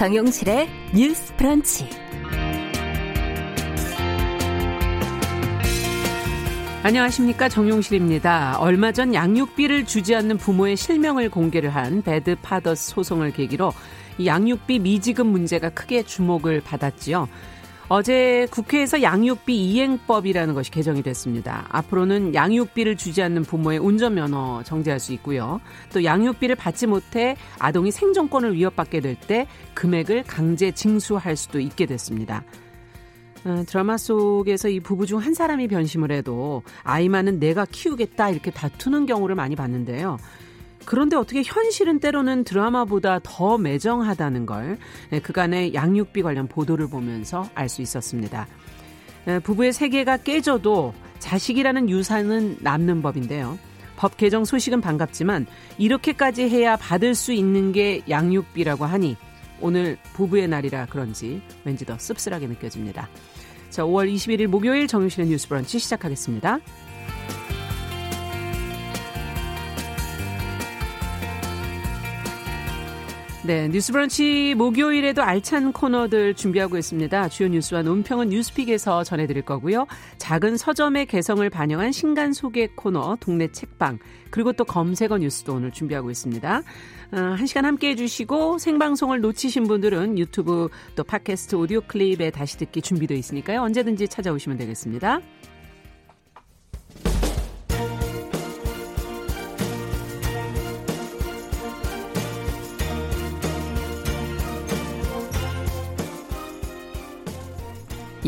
정용실의 뉴스 브런치. 안녕하십니까 정용실입니다. 얼마 전 양육비를 주지 않는 부모의 실명을 공개를 한 배드 파더스 소송을 계기로 양육비 미지급 문제가 크게 주목을 받았지요. 어제 국회에서 양육비 이행법이라는 것이 개정이 됐습니다. 앞으로는 양육비를 주지 않는 부모의 운전면허 정지할 수 있고요. 또 양육비를 받지 못해 아동이 생존권을 위협받게 될 때 금액을 강제 징수할 수도 있게 됐습니다. 어, 드라마 속에서 이 부부 중 한 사람이 변심을 해도 아이 만은 내가 키우겠다 이렇게 다투는 경우를 많이 봤는데요. 그런데 어떻게 현실은 때로는 드라마보다 더 매정하다는 걸 네, 그간의 양육비 관련 보도를 보면서 알 수 있었습니다. 네, 부부의 세계가 깨져도 자식이라는 유산은 남는 법인데요. 법 개정 소식은 반갑지만 이렇게까지 해야 받을 수 있는 게 양육비라고 하니 오늘 부부의 날이라 그런지 왠지 더 씁쓸하게 느껴집니다. 자, 5월 21일 목요일 정유실의 뉴스 브런치 시작하겠습니다. 네, 뉴스브런치 목요일에도 알찬 코너들 준비하고 있습니다. 주요 뉴스와 논평은 뉴스픽에서 전해드릴 거고요. 작은 서점의 개성을 반영한 신간 소개 코너 동네 책방 그리고 또 검색어 뉴스도 오늘 준비하고 있습니다. 어, 한 시간 함께 해주시고 생방송을 놓치신 분들은 유튜브 또 팟캐스트 오디오 클립에 다시 듣기 준비되어 있으니까요. 언제든지 찾아오시면 되겠습니다.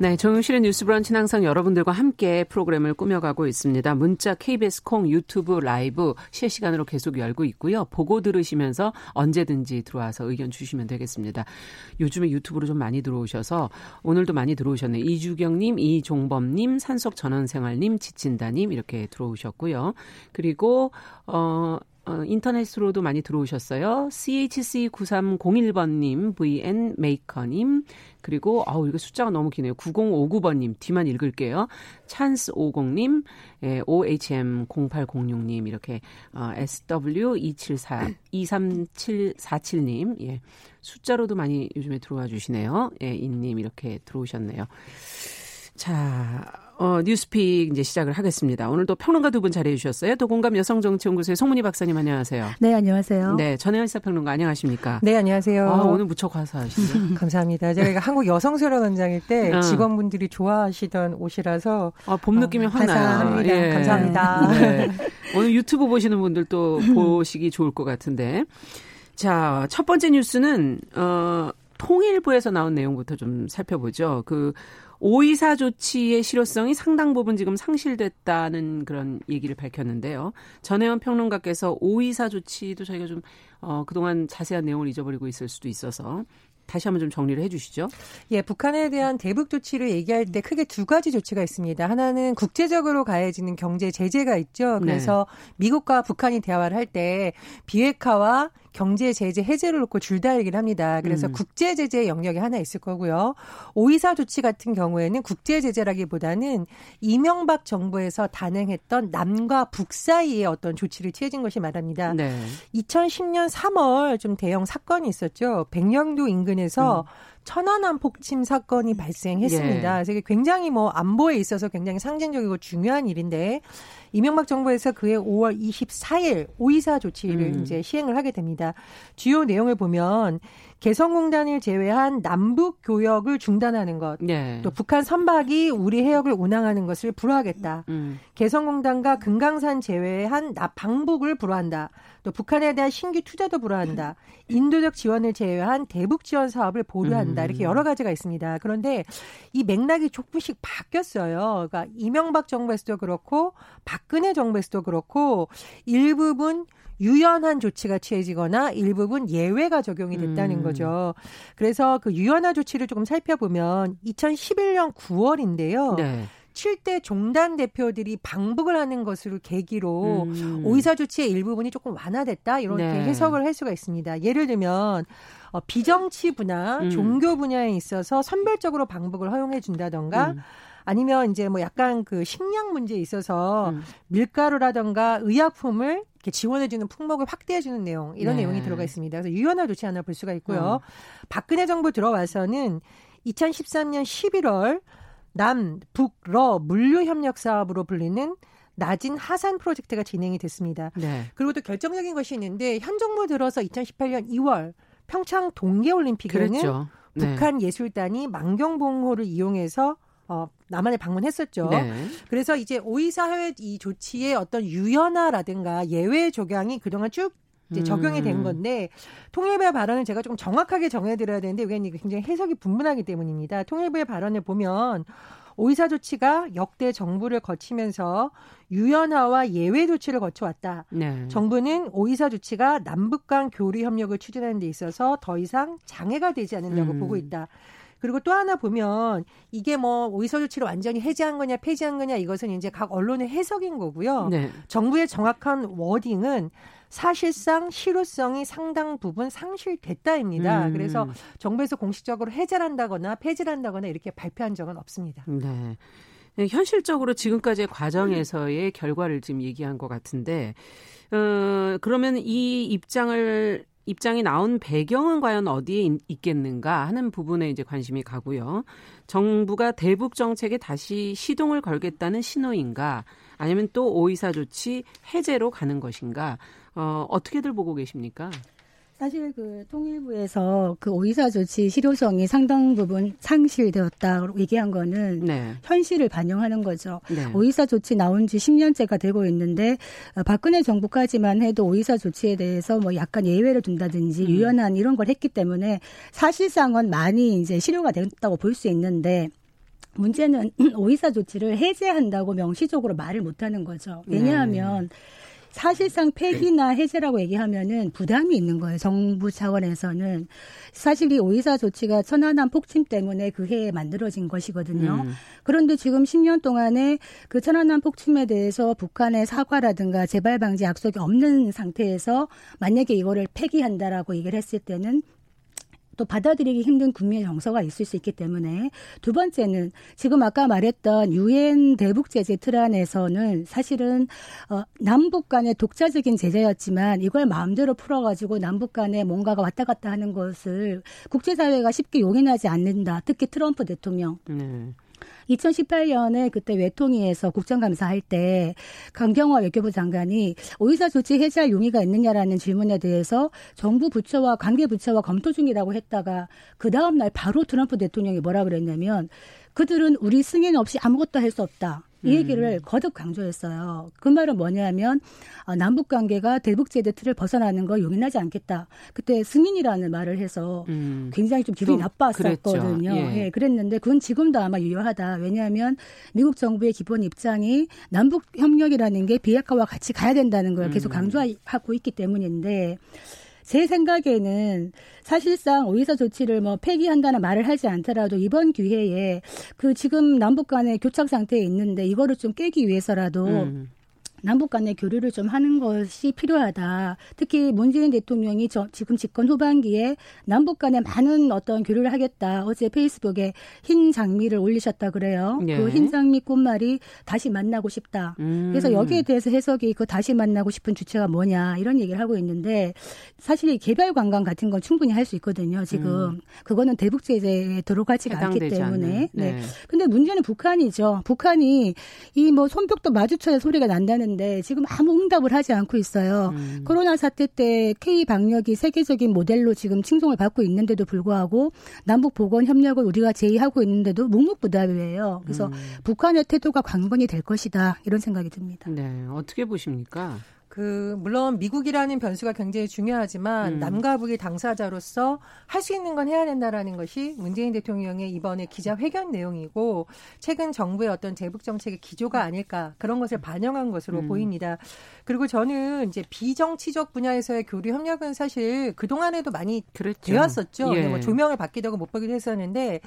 네, 정용실의 뉴스 브런치는 항상 여러분들과 함께 프로그램을 꾸며가고 있습니다. 문자 KBS 콩 유튜브 라이브 실시간으로 계속 열고 있고요. 보고 들으시면서 언제든지 들어와서 의견 주시면 되겠습니다. 요즘에 유튜브로 좀 많이 들어오셔서 오늘도 많이 들어오셨네요. 이주경님, 이종범님, 산속전원생활님, 지친다님 이렇게 들어오셨고요. 그리고 어 어, 인터넷으로도 많이 들어오셨어요. CHC9301번님, VN 메이커님, 그리고, 아우, 이거 숫자가 너무 기네요. 9059번님, 뒤만 읽을게요. 찬스50님, 예, OHM0806님, 이렇게, 어, SW274, 23747님, 예. 숫자로도 많이 요즘에 들어와 주시네요. 예, 인님, 이렇게 들어오셨네요. 자, 어, 뉴스픽 이제 시작을 하겠습니다. 오늘도 평론가 두 분 자리해 주셨어요. 도공감 여성정치연구소의 송문희 박사님 안녕하세요. 네, 안녕하세요. 네, 전혜연 시사평론가 안녕하십니까? 네, 안녕하세요. 아, 오늘 무척 화사하시죠. 감사합니다. 제가 한국 여성스러운 원장일 때 어. 직원분들이 좋아하시던 옷이라서 아, 봄 느낌이 어, 확 나요. 예. 감사합니다. 네. 오늘 유튜브 보시는 분들도 보시기 좋을 것 같은데. 자, 첫 번째 뉴스는 어 통일부에서 나온 내용부터 좀 살펴보죠. 그 오이사 조치의 실효성이 상당 부분 지금 상실됐다는 그런 얘기를 밝혔는데요. 전혜원 평론가께서 오이사 조치도 저희가 좀 어, 그동안 자세한 내용을 잊어버리고 있을 수도 있어서 다시 한번 좀 정리를 해 주시죠. 예, 북한에 대한 대북 조치를 얘기할 때 크게 두 가지 조치가 있습니다. 하나는 국제적으로 가해지는 경제 제재가 있죠. 그래서 네. 미국과 북한이 대화를 할 때 비핵화와 경제 제재 해제를 놓고 줄다 얘기를 합니다. 그래서 음. 국제 제재 영역이 하나 있을 거고요. 오이사 조치 같은 경우에는 국제 제재라기보다는 이명박 정부에서 단행했던 남과 북 사이의 어떤 조치를 취해진 것이 말합니다. 네. 2010년 3월 좀 대형 사건이 있었죠. 백령도 인근에서 음. 천안함 폭침 사건이 발생했습니다. 예. 그래서 굉장히 뭐 안보에 있어서 굉장히 상징적이고 중요한 일인데 이명박 정부에서 그해 5월 24일 오이사 조치를 음. 이제 시행을 하게 됩니다. 주요 내용을 보면 개성공단을 제외한 남북 교역을 중단하는 것, 네. 또 북한 선박이 우리 해역을 운항하는 것을 불허하겠다. 음. 개성공단과 금강산 제외한 방북을 불허한다. 또 북한에 대한 신규 투자도 불허한다. 인도적 지원을 제외한 대북 지원 사업을 보류한다. 이렇게 음. 여러 가지가 있습니다. 그런데 이 맥락이 조금씩 바뀌었어요. 그러니까 이명박 정부에서도 그렇고 박근혜 정부에서도 그렇고 일부분 유연한 조치가 취해지거나 일부분 예외가 적용이 됐다는 음. 거죠. 그래서 그 유연한 조치를 조금 살펴보면 2011년 9월인데요. 네. 7대 종단 대표들이 방북을 하는 것으로 계기로 음. 오이사 조치의 일부분이 조금 완화됐다 이렇게 네. 해석을 할 수가 있습니다. 예를 들면 어, 비정치 분야, 음. 종교 분야에 있어서 선별적으로 방북을 허용해 준다던가 음. 아니면 이제 뭐 약간 그 식량 문제에 있어서 음. 밀가루라던가 의약품을 이렇게 지원해주는 품목을 확대해주는 내용 이런 네. 내용이 들어가 있습니다. 그래서 유연한 조치 하나 볼 수가 있고요. 어. 박근혜 정부 들어와서는 2013년 11월 남, 북, 러 물류 협력 사업으로 불리는 낮은 하산 프로젝트가 진행이 됐습니다. 네. 그리고 또 결정적인 것이 있는데 현 정부 들어서 2018년 2월 평창 동계 올림픽에는 네. 북한 예술단이 만경봉호를 이용해서 어, 남한을 방문했었죠. 네. 그래서 이제 오이사 해외 이 조치의 어떤 유연화라든가 예외 조항이 그동안 쭉 이제 적용이 된 음. 건데 통일부의 발언을 제가 조금 정확하게 정해드려야 되는데 이게 굉장히 해석이 분분하기 때문입니다. 통일부의 발언을 보면 오이사 조치가 역대 정부를 거치면서 유연화와 예외 조치를 거쳐왔다. 네. 정부는 오이사 조치가 남북 간 교류 협력을 추진하는 데 있어서 더 이상 장애가 되지 않는다고 음. 보고 있다. 그리고 또 하나 보면 이게 뭐 오이서 조치를 완전히 해제한 거냐 폐지한 거냐 이것은 이제 각 언론의 해석인 거고요. 네. 정부의 정확한 워딩은 사실상 실효성이 상당 부분 상실됐다입니다. 음. 그래서 정부에서 공식적으로 해제를 한다거나 폐지를 한다거나 이렇게 발표한 적은 없습니다. 네. 네 현실적으로 지금까지의 과정에서의 결과를 지금 얘기한 것 같은데, 어, 그러면 이 입장을 입장이 나온 배경은 과연 어디에 있겠는가 하는 부분에 이제 관심이 가고요. 정부가 대북 정책에 다시 시동을 걸겠다는 신호인가 아니면 또 오이사 조치 해제로 가는 것인가 어, 어떻게들 보고 계십니까? 사실 그 통일부에서 그 오이사 조치 실효성이 상당 부분 상실되었다고 얘기한 거는 네. 현실을 반영하는 거죠. 네. 오이사 조치 나온 지 10년째가 되고 있는데 어, 박근혜 정부까지만 해도 오이사 조치에 대해서 뭐 약간 예외를 둔다든지 음. 유연한 이런 걸 했기 때문에 사실상은 많이 이제 실효가 됐다고 볼 수 있는데 문제는 오이사 조치를 해제한다고 명시적으로 말을 못 하는 거죠. 왜냐하면 네. 사실상 폐기나 해제라고 얘기하면은 부담이 있는 거예요. 정부 차원에서는 사실 이 오이사 조치가 천안함 폭침 때문에 그 해에 만들어진 것이거든요. 음. 그런데 지금 10년 동안에 그 천안함 폭침에 대해서 북한의 사과라든가 재발 방지 약속이 없는 상태에서 만약에 이거를 폐기한다라고 얘기를 했을 때는 또 받아들이기 힘든 국민의 정서가 있을 수 있기 때문에 두 번째는 지금 아까 말했던 유엔 대북 제재 틀 안에서는 사실은 어 남북 간의 독자적인 제재였지만 이걸 마음대로 풀어가지고 남북 간에 뭔가가 왔다 갔다 하는 것을 국제사회가 쉽게 용인하지 않는다. 특히 트럼프 대통령. 네. 2018년에 그때 외통위에서 국정감사할 때 강경화 외교부 장관이 오이사 조치 해제할 용의가 있느냐라는 질문에 대해서 정부 부처와 관계 부처와 검토 중이라고 했다가 그 다음 날 바로 트럼프 대통령이 뭐라 그랬냐면 그들은 우리 승인 없이 아무것도 할 수 없다. 이 얘기를 음. 거듭 강조했어요. 그 말은 뭐냐면 어, 남북 관계가 대북제대 틀을 벗어나는 걸 용인하지 않겠다. 그때 승인이라는 말을 해서 음. 굉장히 좀 기분이 나빴었거든요. 예. 예. 그랬는데 그건 지금도 아마 유효하다. 왜냐하면 미국 정부의 기본 입장이 남북 협력이라는 게 비핵화와 같이 가야 된다는 걸 계속 음. 강조하고 있기 때문인데 제 생각에는 사실상 오이사 조치를 뭐 폐기한다는 말을 하지 않더라도 이번 기회에 그 지금 남북 간의 교착 상태에 있는데 이거를 좀 깨기 위해서라도 음. 남북 간의 교류를 좀 하는 것이 필요하다. 특히 문재인 대통령이 저, 지금 집권 후반기에 남북 간에 많은 어떤 교류를 하겠다. 어제 페이스북에 흰 장미를 올리셨다 그래요. 예. 그흰 장미 꽃말이 다시 만나고 싶다. 음. 그래서 여기에 대해서 해석이 그 다시 만나고 싶은 주체가 뭐냐 이런 얘기를 하고 있는데 사실 이 개별 관광 같은 건 충분히 할 수 있거든요. 지금 음. 그거는 대북 제재에 들어가지가 않기 때문에. 네. 네. 근데 문제는 북한이죠. 북한이 이 뭐 손뼉도 마주쳐야 소리가 난다는 했는데 지금 아무 응답을 하지 않고 있어요. 음. 코로나 사태 때 K 방역이 세계적인 모델로 지금 칭송을 받고 있는데도 불구하고 남북 보건 협력을 우리가 제의하고 있는데도 묵묵부답이에요. 그래서 음. 북한의 태도가 관건이 될 것이다 이런 생각이 듭니다. 네, 어떻게 보십니까? 그 물론 미국이라는 변수가 굉장히 중요하지만 음. 남과 북이 당사자로서 할 수 있는 건 해야 된다라는 것이 문재인 대통령의 이번에 기자회견 내용이고 최근 정부의 어떤 대북 정책의 기조가 아닐까 그런 것을 반영한 것으로 음. 보입니다. 그리고 저는 이제 비정치적 분야에서의 교류 협력은 사실 그 동안에도 많이 그랬죠. 되었었죠. 예. 뭐 조명을 받기도 하고 못 받기도 했었는데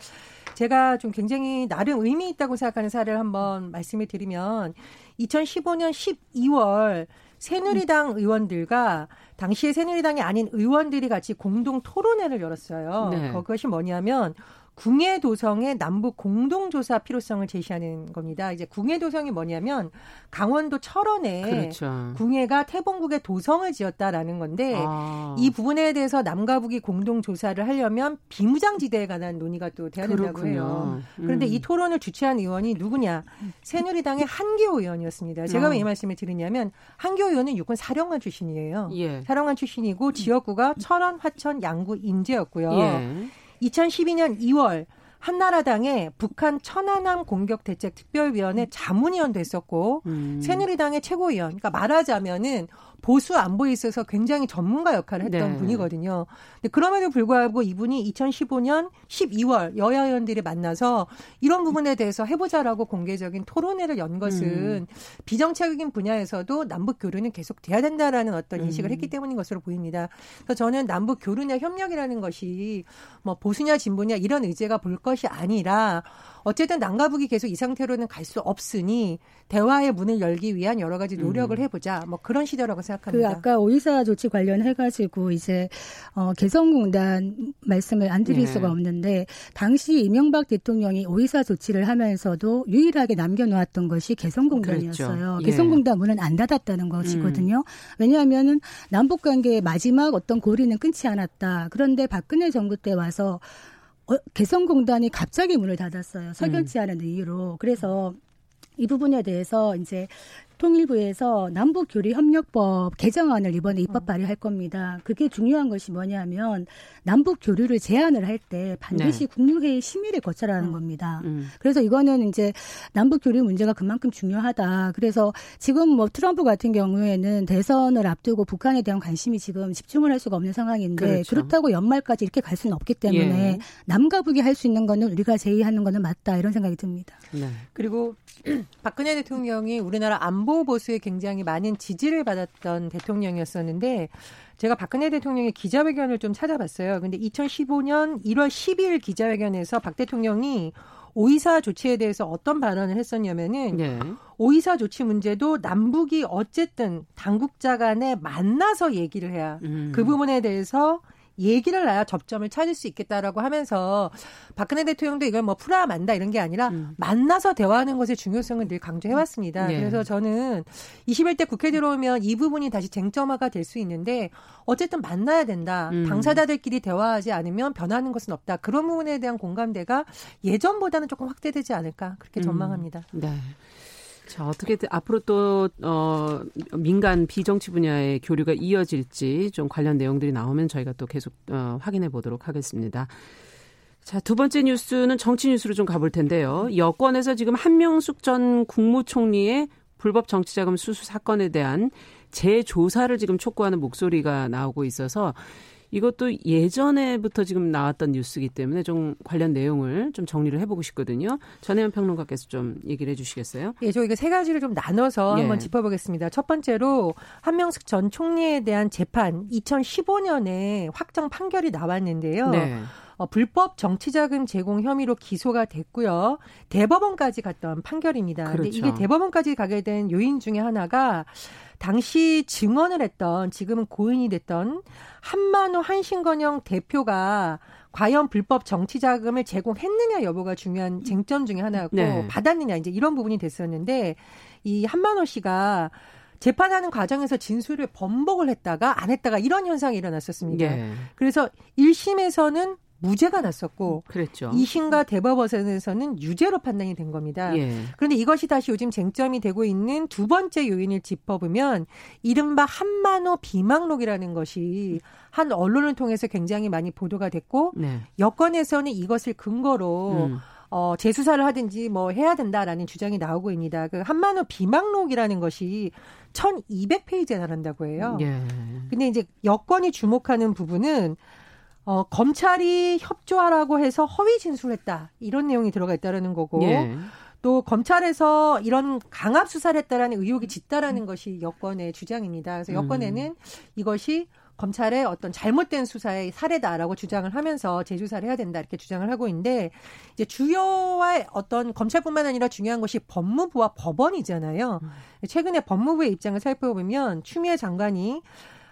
제가 좀 굉장히 나름 의미 있다고 생각하는 사례를 한번 말씀을 드리면 2015년 12월 새누리당 의원들과 당시에 새누리당이 아닌 의원들이 같이 공동 토론회를 열었어요. 네. 그것이 뭐냐면 궁예 도성의 남북 공동 조사 필요성을 제시하는 겁니다. 이제 궁예 도성이 뭐냐면 강원도 철원에 그렇죠. 궁예가 태봉국의 도성을 지었다라는 건데 아. 이 부분에 대해서 남과 북이 공동 조사를 하려면 비무장 지대에 관한 논의가 또 돼야 된다고 그렇군요. 해요. 음. 그런데 이 토론을 주최한 의원이 누구냐? 새누리당의 한기호 의원이었습니다. 제가 왜이 어. 말씀을 드리냐면 한기호 의원은 육군 사령관 출신이에요. 예. 사령관 출신이고 지역구가 철원, 화천, 양구, 인제였고요. 예. 2012년 2월 한나라당의 북한 천안함 공격 대책 특별위원회 자문위원도 했었고 음. 새누리당의 최고위원. 그러니까 말하자면은 보수 안보에 있어서 굉장히 전문가 역할을 했던 네. 분이거든요. 근데 그럼에도 불구하고 이분이 2015년 12월 여야 의원들이 만나서 이런 부분에 대해서 해보자라고 공개적인 토론회를 연 것은 음. 비정책적인 분야에서도 남북 교류는 계속 돼야 된다라는 어떤 인식을 음. 했기 때문인 것으로 보입니다. 그래서 저는 남북 교류냐 협력이라는 것이 뭐 보수냐 진보냐 이런 의제가 볼 것이 아니라 어쨌든 남과 북이 계속 이 상태로는 갈 수 없으니 대화의 문을 열기 위한 여러 가지 노력을 음. 해보자. 뭐 그런 시대라고 생각합니다. 그 아까 오이사 조치 관련해가지고 이제 어, 개성공단 말씀을 안 드릴 네. 수가 없는데 당시 이명박 대통령이 오이사 조치를 하면서도 유일하게 남겨놓았던 것이 개성공단이었어요. 그렇죠. 개성공단 문은 안 닫았다는 것이거든요. 음. 왜냐하면은 남북 관계의 마지막 어떤 고리는 끊지 않았다. 그런데 박근혜 정부 때 와서 어, 개성공단이 갑자기 문을 닫았어요. 석연치 음. 않은 이유로. 그래서 이 부분에 대해서 이제 통일부에서 남북교류협력법 개정안을 이번에 입법 음. 발의할 겁니다. 그게 중요한 것이 뭐냐면 남북 교류를 제한을 할 때 반드시 네. 국무회의 심의를 거쳐라는 음. 겁니다. 음. 그래서 이거는 이제 남북 교류 문제가 그만큼 중요하다. 그래서 지금 뭐 트럼프 같은 경우에는 대선을 앞두고 북한에 대한 관심이 지금 집중을 할 수가 없는 상황인데 그렇죠. 그렇다고 연말까지 이렇게 갈 수는 없기 때문에 예. 남과 북이 할 수 있는 거는 우리가 제의하는 거는 맞다 이런 생각이 듭니다. 네. 그리고 박근혜 대통령이 우리나라 안보 보수에 굉장히 많은 지지를 받았던 대통령이었었는데 제가 박근혜 대통령의 기자회견을 좀 찾아봤어요. 근데 2015년 1월 12일 기자회견에서 박 대통령이 오이사 조치에 대해서 어떤 발언을 했었냐면은 네. 오이사 조치 문제도 남북이 어쨌든 당국자 간에 만나서 얘기를 해야 음. 그 부분에 대해서 얘기를 나야 접점을 찾을 수 있겠다라고 하면서 박근혜 대통령도 이걸 뭐 풀어야 만다 이런 게 아니라 음. 만나서 대화하는 것의 중요성을 늘 강조해 왔습니다. 네. 그래서 저는 21대 국회 들어오면 이 부분이 다시 쟁점화가 될 수 있는데 어쨌든 만나야 된다. 음. 당사자들끼리 대화하지 않으면 변하는 것은 없다. 그런 부분에 대한 공감대가 예전보다는 조금 확대되지 않을까 그렇게 음. 전망합니다. 음. 네. 자, 어떻게 앞으로 또, 어, 민간 비정치 분야의 교류가 이어질지 좀 관련 내용들이 나오면 저희가 또 계속, 어, 확인해 보도록 하겠습니다. 자, 두 번째 뉴스는 정치 뉴스로 좀 가볼 텐데요. 여권에서 지금 한명숙 전 국무총리의 불법 정치자금 수수 사건에 대한 재조사를 지금 촉구하는 목소리가 나오고 있어서 이것도 예전에부터 지금 나왔던 뉴스이기 때문에 좀 관련 내용을 좀 정리를 해보고 싶거든요. 전혜연 평론가께서 좀 얘기를 해주시겠어요? 예, 저 이거 세 가지를 좀 나눠서 예. 한번 짚어보겠습니다. 첫 번째로 한명숙 전 총리에 대한 재판 2015년에 확정 판결이 나왔는데요. 네. 어, 불법 정치자금 제공 혐의로 기소가 됐고요. 대법원까지 갔던 판결입니다. 그렇죠. 이게 대법원까지 가게 된 요인 중에 하나가 당시 증언을 했던 지금은 고인이 됐던 한만호 한신건영 대표가 과연 불법 정치 자금을 제공했느냐 여부가 중요한 쟁점 중에 하나였고 네. 받았느냐 이제 이런 부분이 됐었는데 이 한만호 씨가 재판하는 과정에서 진술을 번복을 했다가 안 했다가 이런 현상이 일어났었습니다. 네. 그래서 1심에서는 무죄가 났었고 그랬죠. 2심과 대법원에서는 유죄로 판단이 된 겁니다. 예. 그런데 이것이 다시 요즘 쟁점이 되고 있는 두 번째 요인을 짚어보면 이른바 한만호 비망록이라는 것이 한 언론을 통해서 굉장히 많이 보도가 됐고 네. 여권에서는 이것을 근거로 음. 어, 재수사를 하든지 뭐 해야 된다라는 주장이 나오고 있습니다. 그 한만호 비망록이라는 것이 1200페이지에 달한다고 해요. 예. 근데 이제 여권이 주목하는 부분은 어, 검찰이 협조하라고 해서 허위 진술했다. 이런 내용이 들어가 있다라는 거고. 예. 또 검찰에서 이런 강압 수사를 했다라는 의혹이 짙다라는 것이 여권의 주장입니다. 그래서 여권에는 음. 이것이 검찰의 어떤 잘못된 수사의 사례다라고 주장을 하면서 재조사를 해야 된다 이렇게 주장을 하고 있는데 이제 주요와 어떤 검찰뿐만 아니라 중요한 것이 법무부와 법원이잖아요. 음. 최근에 법무부의 입장을 살펴보면 추미애 장관이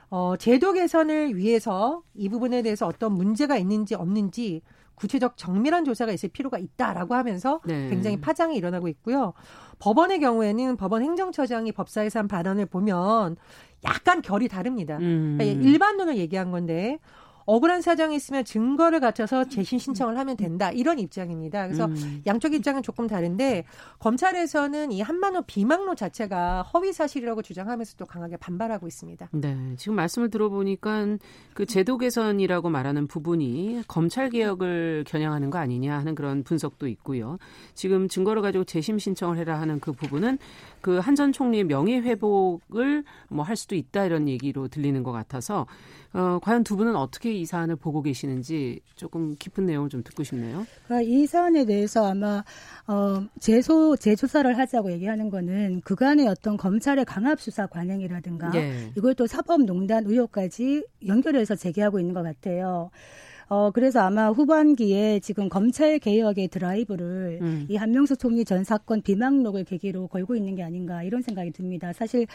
어, 제도 개선을 위해서 이 부분에 대해서 어떤 문제가 있는지 없는지 구체적 정밀한 조사가 있을 필요가 있다라고 하면서 네. 굉장히 파장이 일어나고 있고요. 법원의 경우에는 법원 행정처장이 법사에서 한 발언을 보면 약간 결이 다릅니다. 음. 그러니까 일반론을 얘기한 건데 억울한 사정이 있으면 증거를 갖춰서 재심 신청을 하면 된다 이런 입장입니다. 그래서 음. 양쪽 입장은 조금 다른데 검찰에서는 이 한만호 비망로 자체가 허위 사실이라고 주장하면서 또 강하게 반발하고 있습니다. 네, 지금 말씀을 들어보니까 그 제도 개선이라고 말하는 부분이 검찰 개혁을 겨냥하는 거 아니냐 하는 그런 분석도 있고요. 지금 증거를 가지고 재심 신청을 해라 하는 그 부분은 그 한 전 총리의 명예 회복을 뭐 할 수도 있다 이런 얘기로 들리는 것 같아서 어, 과연 두 분은 어떻게 이 사안을 보고 계시는지 조금 깊은 내용을 좀 듣고 싶네요. 그러니까 이 사안에 대해서 아마 어, 재소 재조사를 하자고 얘기하는 거는 그간의 어떤 검찰의 강압 수사 관행이라든가 네. 이걸 또 사법농단 의혹까지 연결해서 제기하고 있는 것 같아요. 어, 그래서 아마 후반기에 지금 검찰 개혁의 드라이브를 음. 이 한명수 총리 전 사건 비망록을 계기로 걸고 있는 게 아닌가 이런 생각이 듭니다. 사실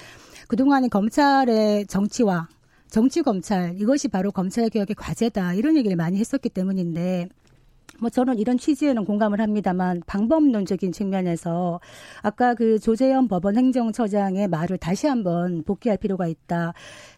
그동안의 검찰의 정치와 정치 검찰 이것이 바로 검찰 개혁의 과제다 이런 얘기를 많이 했었기 때문인데 뭐 저는 이런 취지에는 공감을 합니다만 방법론적인 측면에서 아까 그 조재현 법원 행정처장의 말을 다시 한번 복귀할 필요가 있다.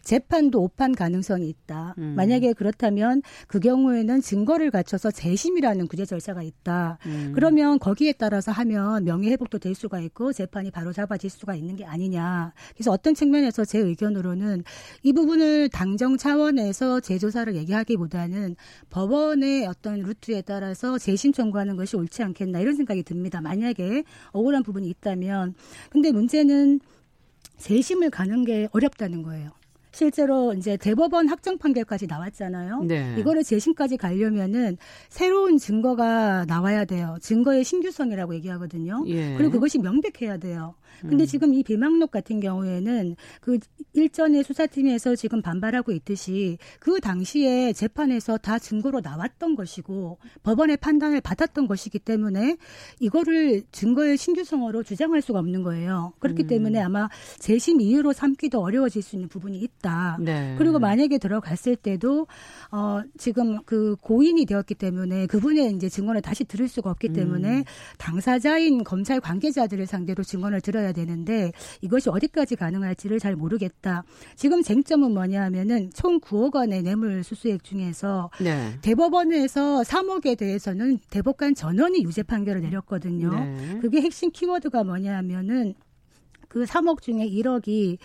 재판도 오판 가능성이 있다. 음. 만약에 그렇다면 그 경우에는 증거를 갖춰서 재심이라는 구제 절차가 있다. 음. 그러면 거기에 따라서 하면 명예 회복도 될 수가 있고 재판이 바로 잡아질 수가 있는 게 아니냐. 그래서 어떤 측면에서 제 의견으로는 이 부분을 당정 차원에서 재조사를 얘기하기보다는 법원의 어떤 루트에 따라서 재심 청구하는 것이 옳지 않겠나 이런 생각이 듭니다. 만약에 억울한 부분이 있다면 근데 문제는 재심을 가는 게 어렵다는 거예요. 실제로 이제 대법원 확정 판결까지 나왔잖아요. 네. 이거를 재심까지 가려면은 새로운 증거가 나와야 돼요. 증거의 신규성이라고 얘기하거든요. 예. 그리고 그것이 명백해야 돼요. 근데 음. 지금 이 비망록 같은 경우에는 그 일전에 수사팀에서 지금 반발하고 있듯이 그 당시에 재판에서 다 증거로 나왔던 것이고 법원의 판단을 받았던 것이기 때문에 이거를 증거의 신규성으로 주장할 수가 없는 거예요. 그렇기 음. 때문에 아마 재심 이유로 삼기도 어려워질 수 있는 부분이 있다. 네. 그리고 만약에 들어갔을 때도 어 지금 그 고인이 되었기 때문에 그분의 이제 증언을 다시 들을 수가 없기 때문에 음. 당사자인 검찰 관계자들을 상대로 증언을 들어 야 있어야 되는데 이것이 어디까지 가능할지를 잘 모르겠다. 지금 쟁점은 뭐냐 하면은 총 9억 원의 뇌물 수수액 중에서 네. 대법원에서 3억에 대해서는 대법관 전원이 유죄 판결을 내렸거든요. 네. 그게 핵심 키워드가 뭐냐 하면은 그 3억 중에 1억이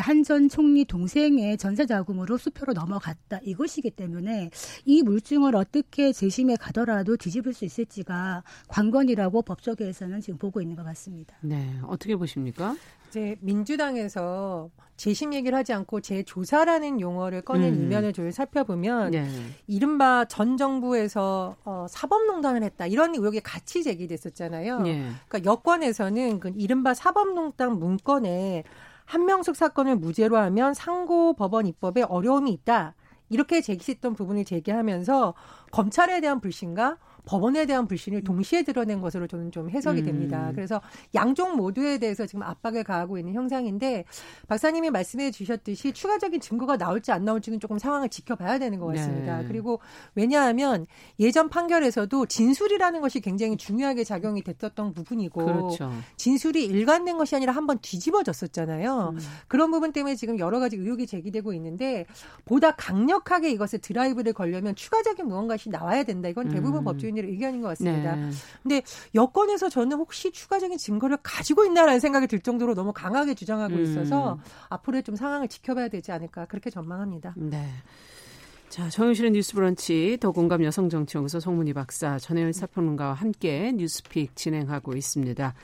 한전 총리 동생의 전세 자금으로 수표로 넘어갔다. 이것이기 때문에 이 물증을 어떻게 재심에 가더라도 뒤집을 수 있을지가 관건이라고 법조계에서는 지금 보고 있는 것 같습니다. 네. 어떻게 보십니까? 이제 민주당에서 재심 얘기를 하지 않고 재조사라는 용어를 꺼낸 음. 이면을 좀 살펴보면 네. 이른바 전 정부에서 어, 사법농단을 했다 이런 의혹이 같이 제기됐었잖아요. 네. 그러니까 여권에서는 그 이른바 사법농단 문건에 한명숙 사건을 무죄로 하면 상고 법원 입법에 어려움이 있다. 이렇게 제기했던 부분을 제기하면서 검찰에 대한 불신과 법원에 대한 불신을 동시에 드러낸 것으로 저는 좀 해석이 됩니다. 음. 그래서 양쪽 모두에 대해서 지금 압박을 가하고 있는 형상인데 박사님이 말씀해 주셨듯이 추가적인 증거가 나올지 안 나올지는 조금 상황을 지켜봐야 되는 것 같습니다. 네. 그리고 왜냐하면 예전 판결에서도 진술이라는 것이 굉장히 중요하게 작용이 됐었던 부분이고 그렇죠. 진술이 일관된 것이 아니라 한번 뒤집어졌었잖아요. 음. 그런 부분 때문에 지금 여러 가지 의혹이 제기되고 있는데 보다 강력하게 이것을 드라이브를 걸려면 추가적인 무언가시 나와야 된다. 이건 대부분 음. 법조인 의원님의 의견인 것 같습니다. 네. 근데 여권에서 저는 혹시 추가적인 증거를 가지고 있나라는 생각이 들 정도로 너무 강하게 주장하고 음. 있어서 앞으로 좀 상황을 지켜봐야 되지 않을까 그렇게 전망합니다. 네. 자, 정영실의 뉴스 브런치 더 공감 여성정치연구소 송문희 박사 전혜연 사평론가와 함께 뉴스픽 진행하고 있습니다.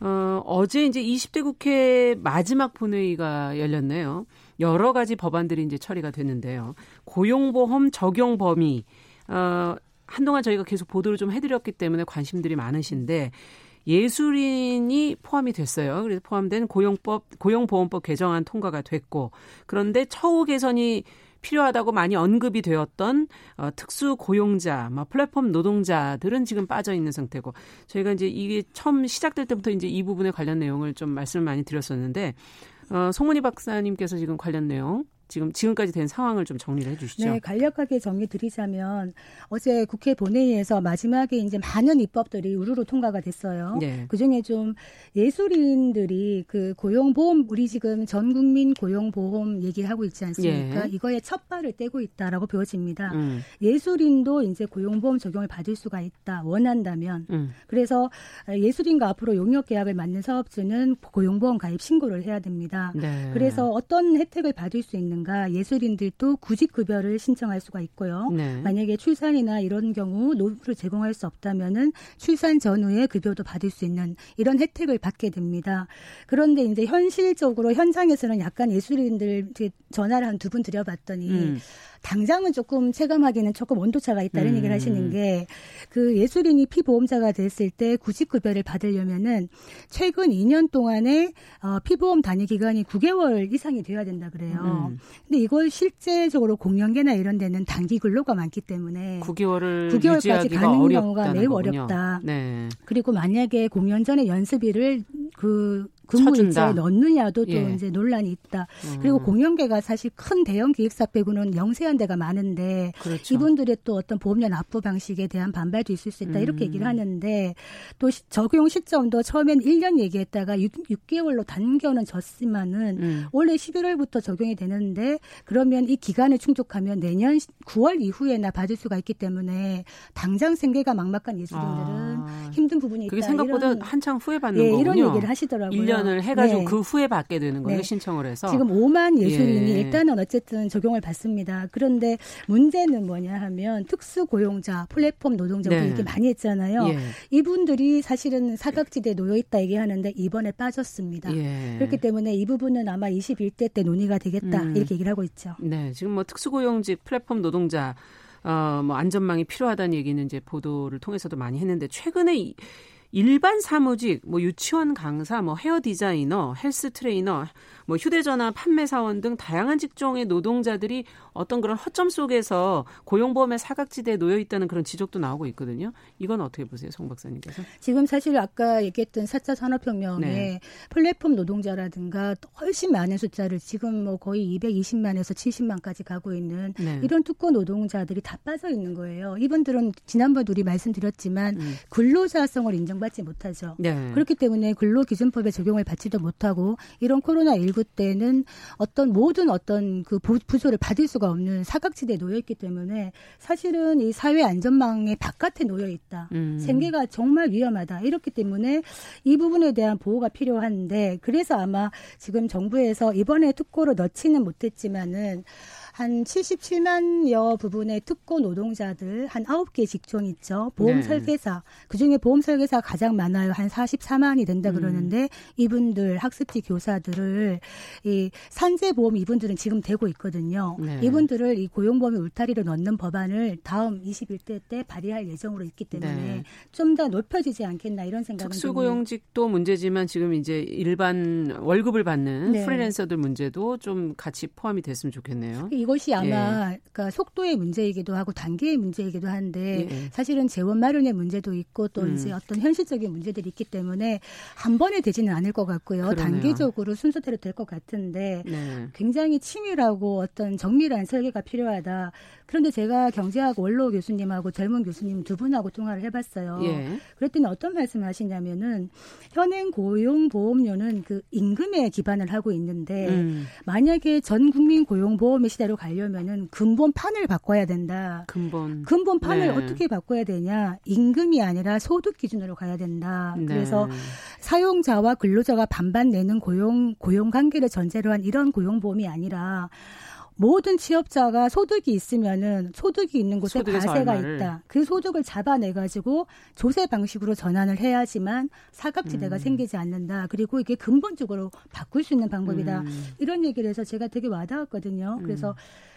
어, 어제 이제 20대 국회 마지막 본회의가 열렸네요. 여러 가지 법안들이 이제 처리가 됐는데요. 고용보험 적용 범위, 어, 한동안 저희가 계속 보도를 좀 해드렸기 때문에 관심들이 많으신데, 예술인이 포함이 됐어요. 그래서 포함된 고용법, 고용보험법 개정안 통과가 됐고, 그런데 처우 개선이 필요하다고 많이 언급이 되었던 어, 특수 고용자, 뭐 플랫폼 노동자들은 지금 빠져 있는 상태고 저희가 이제 이게 처음 시작될 때부터 이제 이 부분에 관련 내용을 좀 말씀을 많이 드렸었는데 어, 송문희 박사님께서 지금 관련 내용 지금 지금까지 된 상황을 좀 정리를 해주시죠. 네, 간략하게 정리 드리자면 어제 국회 본회의에서 마지막에 이제 많은 입법들이 우르르 통과가 됐어요. 네. 그 중에 좀 예술인들이 그 고용보험 우리 지금 전 국민 고용보험 얘기하고 있지 않습니까? 네. 이거에 첫 발을 떼고 있다라고 보여집니다. 음. 예술인도 이제 고용보험 적용을 받을 수가 있다 원한다면 음. 그래서 예술인과 앞으로 용역 계약을 맞는 사업주는 고용보험 가입 신고를 해야 됩니다. 네. 그래서 어떤 혜택을 받을 수 있는 있는가 예술인들도 구직급여를 신청할 수가 있고요. 네. 만약에 출산이나 이런 경우 노후를 제공할 수 없다면은 출산 전후에 급여도 받을 수 있는 이런 혜택을 받게 됩니다. 그런데 이제 현실적으로 현장에서는 약간 예술인들 전화를 한 두 분 드려봤더니 음. 당장은 조금 체감하기는 조금 온도차가 있다는 음. 얘기를 하시는 게 그 예술인이 피보험자가 됐을 때 구직급여를 받으려면은 최근 2년 동안에 어, 피보험 단위 기간이 9개월 이상이 돼야 된다 그래요. 음. 근데 이걸 실제적으로 공연계나 이런 데는 단기 근로가 많기 때문에 9개월을 9개월까지 가는 경우가 매우 거군요. 어렵다. 네. 그리고 만약에 공연 전에 연습일을 그 근무 일자에 넣느냐도 또 예. 이제 논란이 있다. 음. 그리고 공연계가 사실 큰 대형 기획사 빼고는 영세한 데가 많은데 그렇죠. 이분들의 또 어떤 보험료 납부 방식에 대한 반발도 있을 수 있다. 음. 이렇게 얘기를 하는데 또 시, 적용 시점도 처음엔 1년 얘기했다가 6, 6개월로 단겨는 졌지만은 음. 올해 11월부터 적용이 되는데 그러면 이 기간을 충족하면 내년 9월 이후에나 받을 수가 있기 때문에 당장 생계가 막막한 예술인들은 아. 힘든 부분이 있다. 그게 생각보다 이런, 한창 후에 받는 예, 거군요. 이런 얘기를 하시더라고요. 1년을 해가지고 네. 그 후에 받게 되는 거예요. 네. 신청을 해서. 지금 5만 예술인이 예. 일단은 어쨌든 적용을 받습니다. 그런데 문제는 뭐냐 하면 특수 고용자, 플랫폼 노동자 네. 얘기 많이 했잖아요. 예. 이분들이 사실은 사각지대에 놓여 있다 얘기하는데 이번에 빠졌습니다. 예. 그렇기 때문에 이 부분은 아마 21대 때 논의가 되겠다 음. 이렇게 얘기를 하고 있죠. 네, 지금 뭐 특수 고용직 플랫폼 노동자 어, 뭐 안전망이 필요하다는 얘기는 이제 보도를 통해서도 많이 했는데 최근에 이, 일반 사무직, 뭐 유치원 강사, 뭐 헤어 디자이너, 헬스 트레이너, 뭐 휴대전화 판매 사원 등 다양한 직종의 노동자들이 어떤 그런 허점 속에서 고용보험의 사각지대에 놓여 있다는 그런 지적도 나오고 있거든요. 이건 어떻게 보세요, 송 박사님께서? 지금 사실 아까 얘기했던 4차 산업혁명에 네. 플랫폼 노동자라든가 훨씬 많은 숫자를 지금 뭐 거의 220만에서 70만까지 가고 있는 네. 이런 특권 노동자들이 다 빠져 있는 거예요. 이분들은 지난번에 우리 말씀드렸지만 음. 근로자성을 인정받 지 못하죠. 네. 그렇기 때문에 근로기준법에 적용을 받지도 못하고 이런 코로나19 19 때는 어떤 모든 어떤 그 부조를 받을 수가 없는 사각지대에 놓여 있기 때문에 사실은 이 사회 안전망의 바깥에 놓여 있다. 음. 생계가 정말 위험하다. 이렇기 때문에 이 부분에 대한 보호가 필요한데 그래서 아마 지금 정부에서 이번에 특고로 넣지는 못했지만은 한 77만여 부분의 특고 노동자들 한 9개 직종 있죠. 보험 네. 설계사. 그중에 보험 설계사 가장 많아요. 한 44만이 된다 음. 그러는데 음. 이분들 학습지 교사들을 이 산재 보험 이분들은 지금 되고 있거든요. 네. 이분들을 이 고용보험의 울타리로 넣는 법안을 다음 21대 때 발의할 예정으로 있기 때문에 네. 좀더 높여지지 않겠나 이런 생각은 특수고용직도 문제지만 지금 이제 일반 월급을 받는 네. 프리랜서들 문제도 좀 같이 포함이 됐으면 좋겠네요. 이것이 아마 예. 그러니까 속도의 문제이기도 하고 단계의 문제이기도 한데 예. 사실은 재원 마련의 문제도 있고 또 음. 이제 어떤 현실적인 문제들이 있기 때문에 한 번에 되지는 않을 것 같고요. 그러네요. 단계적으로 순서대로 될 것 같은데 네. 굉장히 치밀하고 어떤 정밀한 설계가 필요하다. 그런데 제가 경제학 원로 교수님하고 젊은 교수님 두 분하고 통화를 해봤어요. 예. 그랬더니 어떤 말씀을 하시냐면은 현행 고용보험료는 그 임금에 기반을 하고 있는데 음. 만약에 전 국민 고용보험의 시대 로 가려면은 근본판을 바꿔야 된다. 근본. 근본판을 네. 어떻게 바꿔야 되냐? 임금이 아니라 소득 기준으로 가야 된다. 네. 그래서 사용자와 근로자가 반반 내는 고용 고용 관계를 전제로 한 이런 고용 보험이 아니라 모든 취업자가 소득이 있으면은 소득이 있는 곳에 과세가 얼마를. 있다. 그 소득을 잡아내 가지고 조세 방식으로 전환을 해야지만 사각지대가 음. 생기지 않는다. 그리고 이게 근본적으로 바꿀 수 있는 방법이다. 음. 이런 얘기를 해서 제가 되게 와닿았거든요. 그래서 음.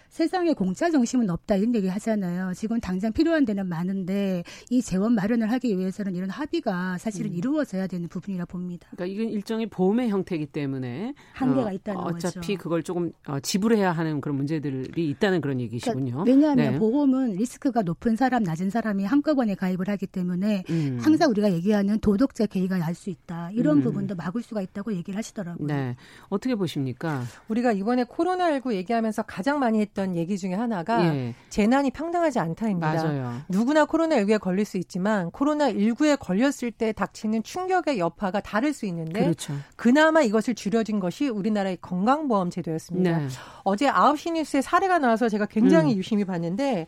세상에 공짜 정신은 없다 이런 얘기 하잖아요. 지금 당장 필요한 데는 많은데 이 재원 마련을 하기 위해서는 이런 합의가 사실은 음. 이루어져야 되는 부분이라 봅니다. 그러니까 이건 일종의 보험의 형태이기 때문에 한계가 어, 있다는 어차피 거죠. 어차피 그걸 조금 어, 지불해야 하는 그런 문제들이 있다는 그런 얘기시군요. 그러니까 왜냐하면 네. 보험은 리스크가 높은 사람, 낮은 사람이 한꺼번에 가입을 하기 때문에 음. 항상 우리가 얘기하는 도덕적 개의가 날 수 있다. 이런 음. 부분도 막을 수가 있다고 얘기를 하시더라고요. 네. 어떻게 보십니까? 우리가 이번에 코로나19 얘기하면서 가장 많이 했던 했던 얘기 중에 하나가 예. 재난이 평등하지 않다입니다. 맞아요. 누구나 코로나19에 걸릴 수 있지만 코로나19에 걸렸을 때 닥치는 충격의 여파가 다를 수 있는데 그렇죠. 그나마 이것을 줄여준 것이 우리나라의 건강보험 제도였습니다. 네. 어제 9시 뉴스에 사례가 나와서 제가 굉장히 음. 유심히 봤는데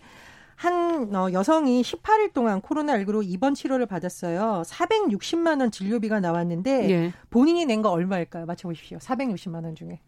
한 어, 여성이 18일 동안 코로나19로 입원 치료를 받았어요. 460만 원 진료비가 나왔는데 예. 본인이 낸 거 얼마일까요? 맞춰보십시오. 460만 원 중에.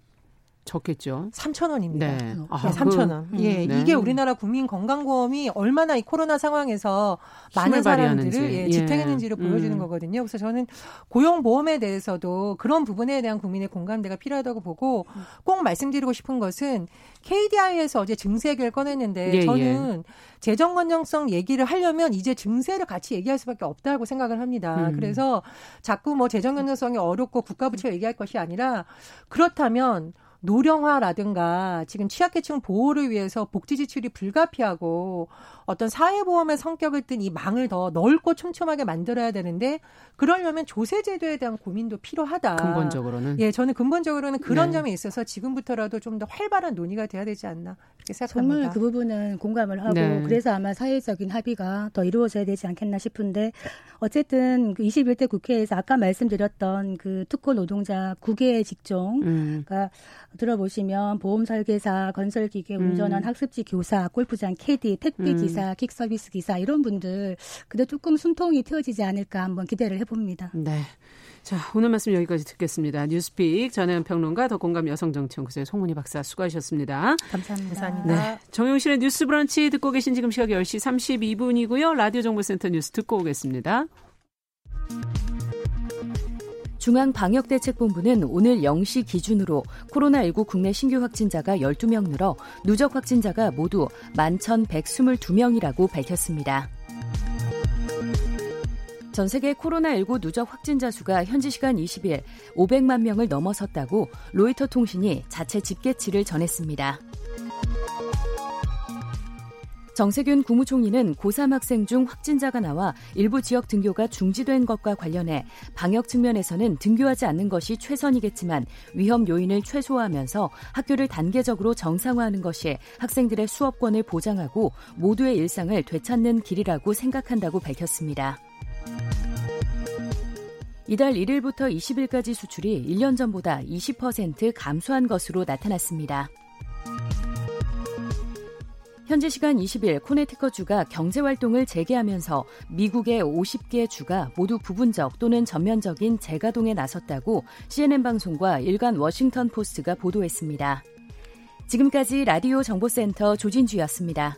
적겠죠. 3천 원입니다. 네. 네, 3천 원. 그, 예, 네. 이게 우리나라 국민 건강보험이 얼마나 이 코로나 상황에서 많은 사람들을 예, 지탱했는지를 예. 보여주는 음. 거거든요. 그래서 저는 고용보험에 대해서도 그런 부분에 대한 국민의 공감대가 필요하다고 보고 꼭 말씀드리고 싶은 것은 KDI에서 어제 증세 얘기를 꺼냈는데 예, 예. 저는 재정 건전성 얘기를 하려면 이제 증세를 같이 얘기할 수밖에 없다고 생각을 합니다. 음. 그래서 자꾸 뭐 재정 건전성이 어렵고 국가 부채가 얘기할 것이 아니라 그렇다면 노령화라든가 지금 취약계층 보호를 위해서 복지 지출이 불가피하고 어떤 사회보험의 성격을 띈이 망을 더 넓고 촘촘하게 만들어야 되는데 그러려면 조세제도에 대한 고민도 필요하다. 근본적으로는 예, 저는 근본적으로는 그런 네. 점에 있어서 지금부터라도 좀 더 활발한 논의가 돼야 되지 않나 이렇게 생각합니다. 정말 그 부분은 공감을 하고 네. 그래서 아마 사회적인 합의가 더 이루어져야 되지 않겠나 싶은데 어쨌든 그 21대 국회에서 아까 말씀드렸던 그 특허 노동자 국외 직종 음. 그러니까 들어보시면 보험 설계사, 건설 기계 운전원, 음. 학습지 교사, 골프장 캐디, 택배 기사 기사, 킥 서비스 기사 이런 분들 그래도 조금 숨통이 트여지지 않을까 한번 기대를 해봅니다. 네. 자, 오늘 말씀 여기까지 듣겠습니다. 뉴스픽 전혜연 평론가 더 공감 여성정치연구소의 송문희 박사 수고하셨습니다. 감사합니다. 감사합니다. 네. 정용실의 뉴스 브런치 듣고 계신 지금 시각 10시 32분이고요. 라디오 정보센터 뉴스 듣고 오겠습니다. 중앙방역대책본부는 오늘 0시 기준으로 코로나19 국내 신규 확진자가 12명 늘어 누적 확진자가 모두 11,122명이라고 밝혔습니다. 전 세계 코로나19 누적 확진자 수가 현지 시간 20일 500만 명을 넘어섰다고 로이터 통신이 자체 집계치를 전했습니다. 정세균 국무총리는 고3 학생 중 확진자가 나와 일부 지역 등교가 중지된 것과 관련해 방역 측면에서는 등교하지 않는 것이 최선이겠지만 위험 요인을 최소화하면서 학교를 단계적으로 정상화하는 것이 학생들의 수업권을 보장하고 모두의 일상을 되찾는 길이라고 생각한다고 밝혔습니다. 이달 1일부터 20일까지 수출이 1년 전보다 20% 감소한 것으로 나타났습니다. 현지 시간 20일 코네티커주가 경제 활동을 재개하면서 미국의 50개 주가 모두 부분적 또는 전면적인 재가동에 나섰다고 CNN 방송과 일간 워싱턴 포스트가 보도했습니다. 지금까지 라디오 정보센터 조진주였습니다.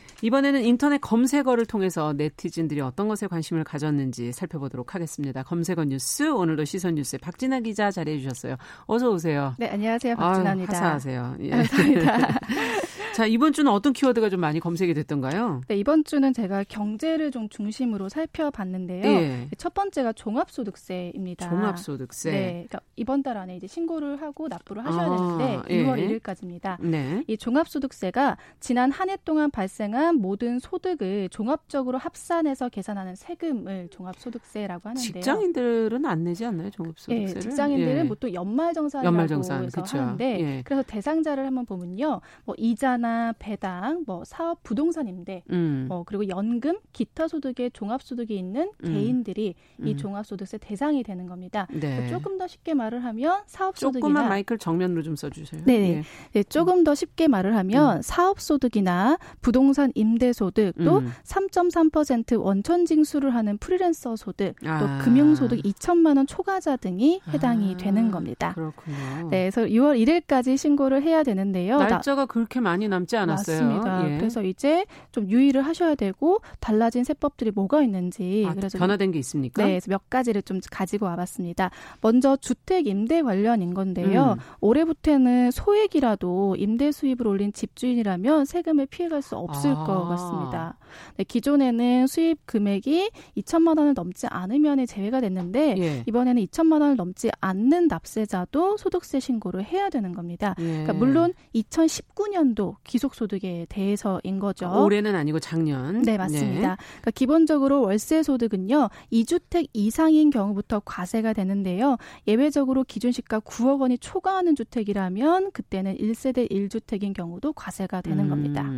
이번에는 인터넷 검색어를 통해서 네티즌들이 어떤 것에 관심을 가졌는지 살펴보도록 하겠습니다. 검색어 뉴스 오늘도 시선 뉴스에 박진아 기자 자리해 주셨어요. 어서 오세요. 네, 안녕하세요. 박진아입니다. 아유, 화사하세요. 예. 감사합니다. 자, 이번 주는 어떤 키워드가 좀 많이 검색이 됐던가요? 네, 이번 주는 제가 경제를 좀 중심으로 살펴봤는데요. 예. 첫 번째가 종합소득세입니다. 종합소득세. 네, 그러니까 이번 달 안에 이제 신고를 하고 납부를 하셔야 아, 되는데 예. 6월 1일까지입니다. 네. 이 종합소득세가 지난 한 해 동안 발생한 가능한 모든 소득을 종합적으로 합산해서 계산하는 세금을 종합소득세라고 하는데요. 직장인들은 안 내지 않나요, 종합소득세를? 예, 직장인들은 예. 보통 연말정산이라고 연말정산, 해서 그쵸. 하는데 예. 그래서 대상자를 한번 보면요, 뭐 이자나 배당, 뭐 사업 부동산 임대, 음. 뭐 그리고 연금, 기타 소득에 종합소득이 있는 음. 개인들이 이 음. 종합소득세 대상이 되는 겁니다. 네. 조금 더 쉽게 말을 하면 사업소득이나 조금만 마이크를 정면으로 좀 써주세요. 네, 예. 네, 조금 더 쉽게 말을 하면 음. 사업소득이나 부동산 임대소득 또 음. 3.3% 원천 징수를 하는 프리랜서 소득 아. 또 금융소득 2천만 원 초과자 등이 해당이 아. 되는 겁니다. 그렇군요. 네, 그래서 6월 1일까지 신고를 해야 되는데요. 날짜가 나, 그렇게 많이 남지 않았어요. 맞습니다. 예. 그래서 이제 좀 유의를 하셔야 되고 달라진 세법들이 뭐가 있는지 아, 그래서 변화된 게 있습니까? 네, 그래서 몇 가지를 좀 가지고 와봤습니다. 먼저 주택 임대 관련인 건데요. 음. 올해부터는 소액이라도 임대 수입을 올린 집주인이라면 세금을 피해갈 수 없을 아. 것 같습니다. 네, 기존에는 수입 금액이 2천만 원을 넘지 않으면 제외가 됐는데 예. 이번에는 2천만 원을 넘지 않는 납세자도 소득세 신고를 해야 되는 겁니다. 예. 그러니까 물론 2019년도 기속소득에 대해서인 거죠. 올해는 아니고 작년. 네, 맞습니다. 네. 그러니까 기본적으로 월세 소득은요. 2주택 이상인 경우부터 과세가 되는데요. 예외적으로 기준 시가 9억 원이 초과하는 주택이라면 그때는 1세대 1주택인 경우도 과세가 되는 음. 겁니다.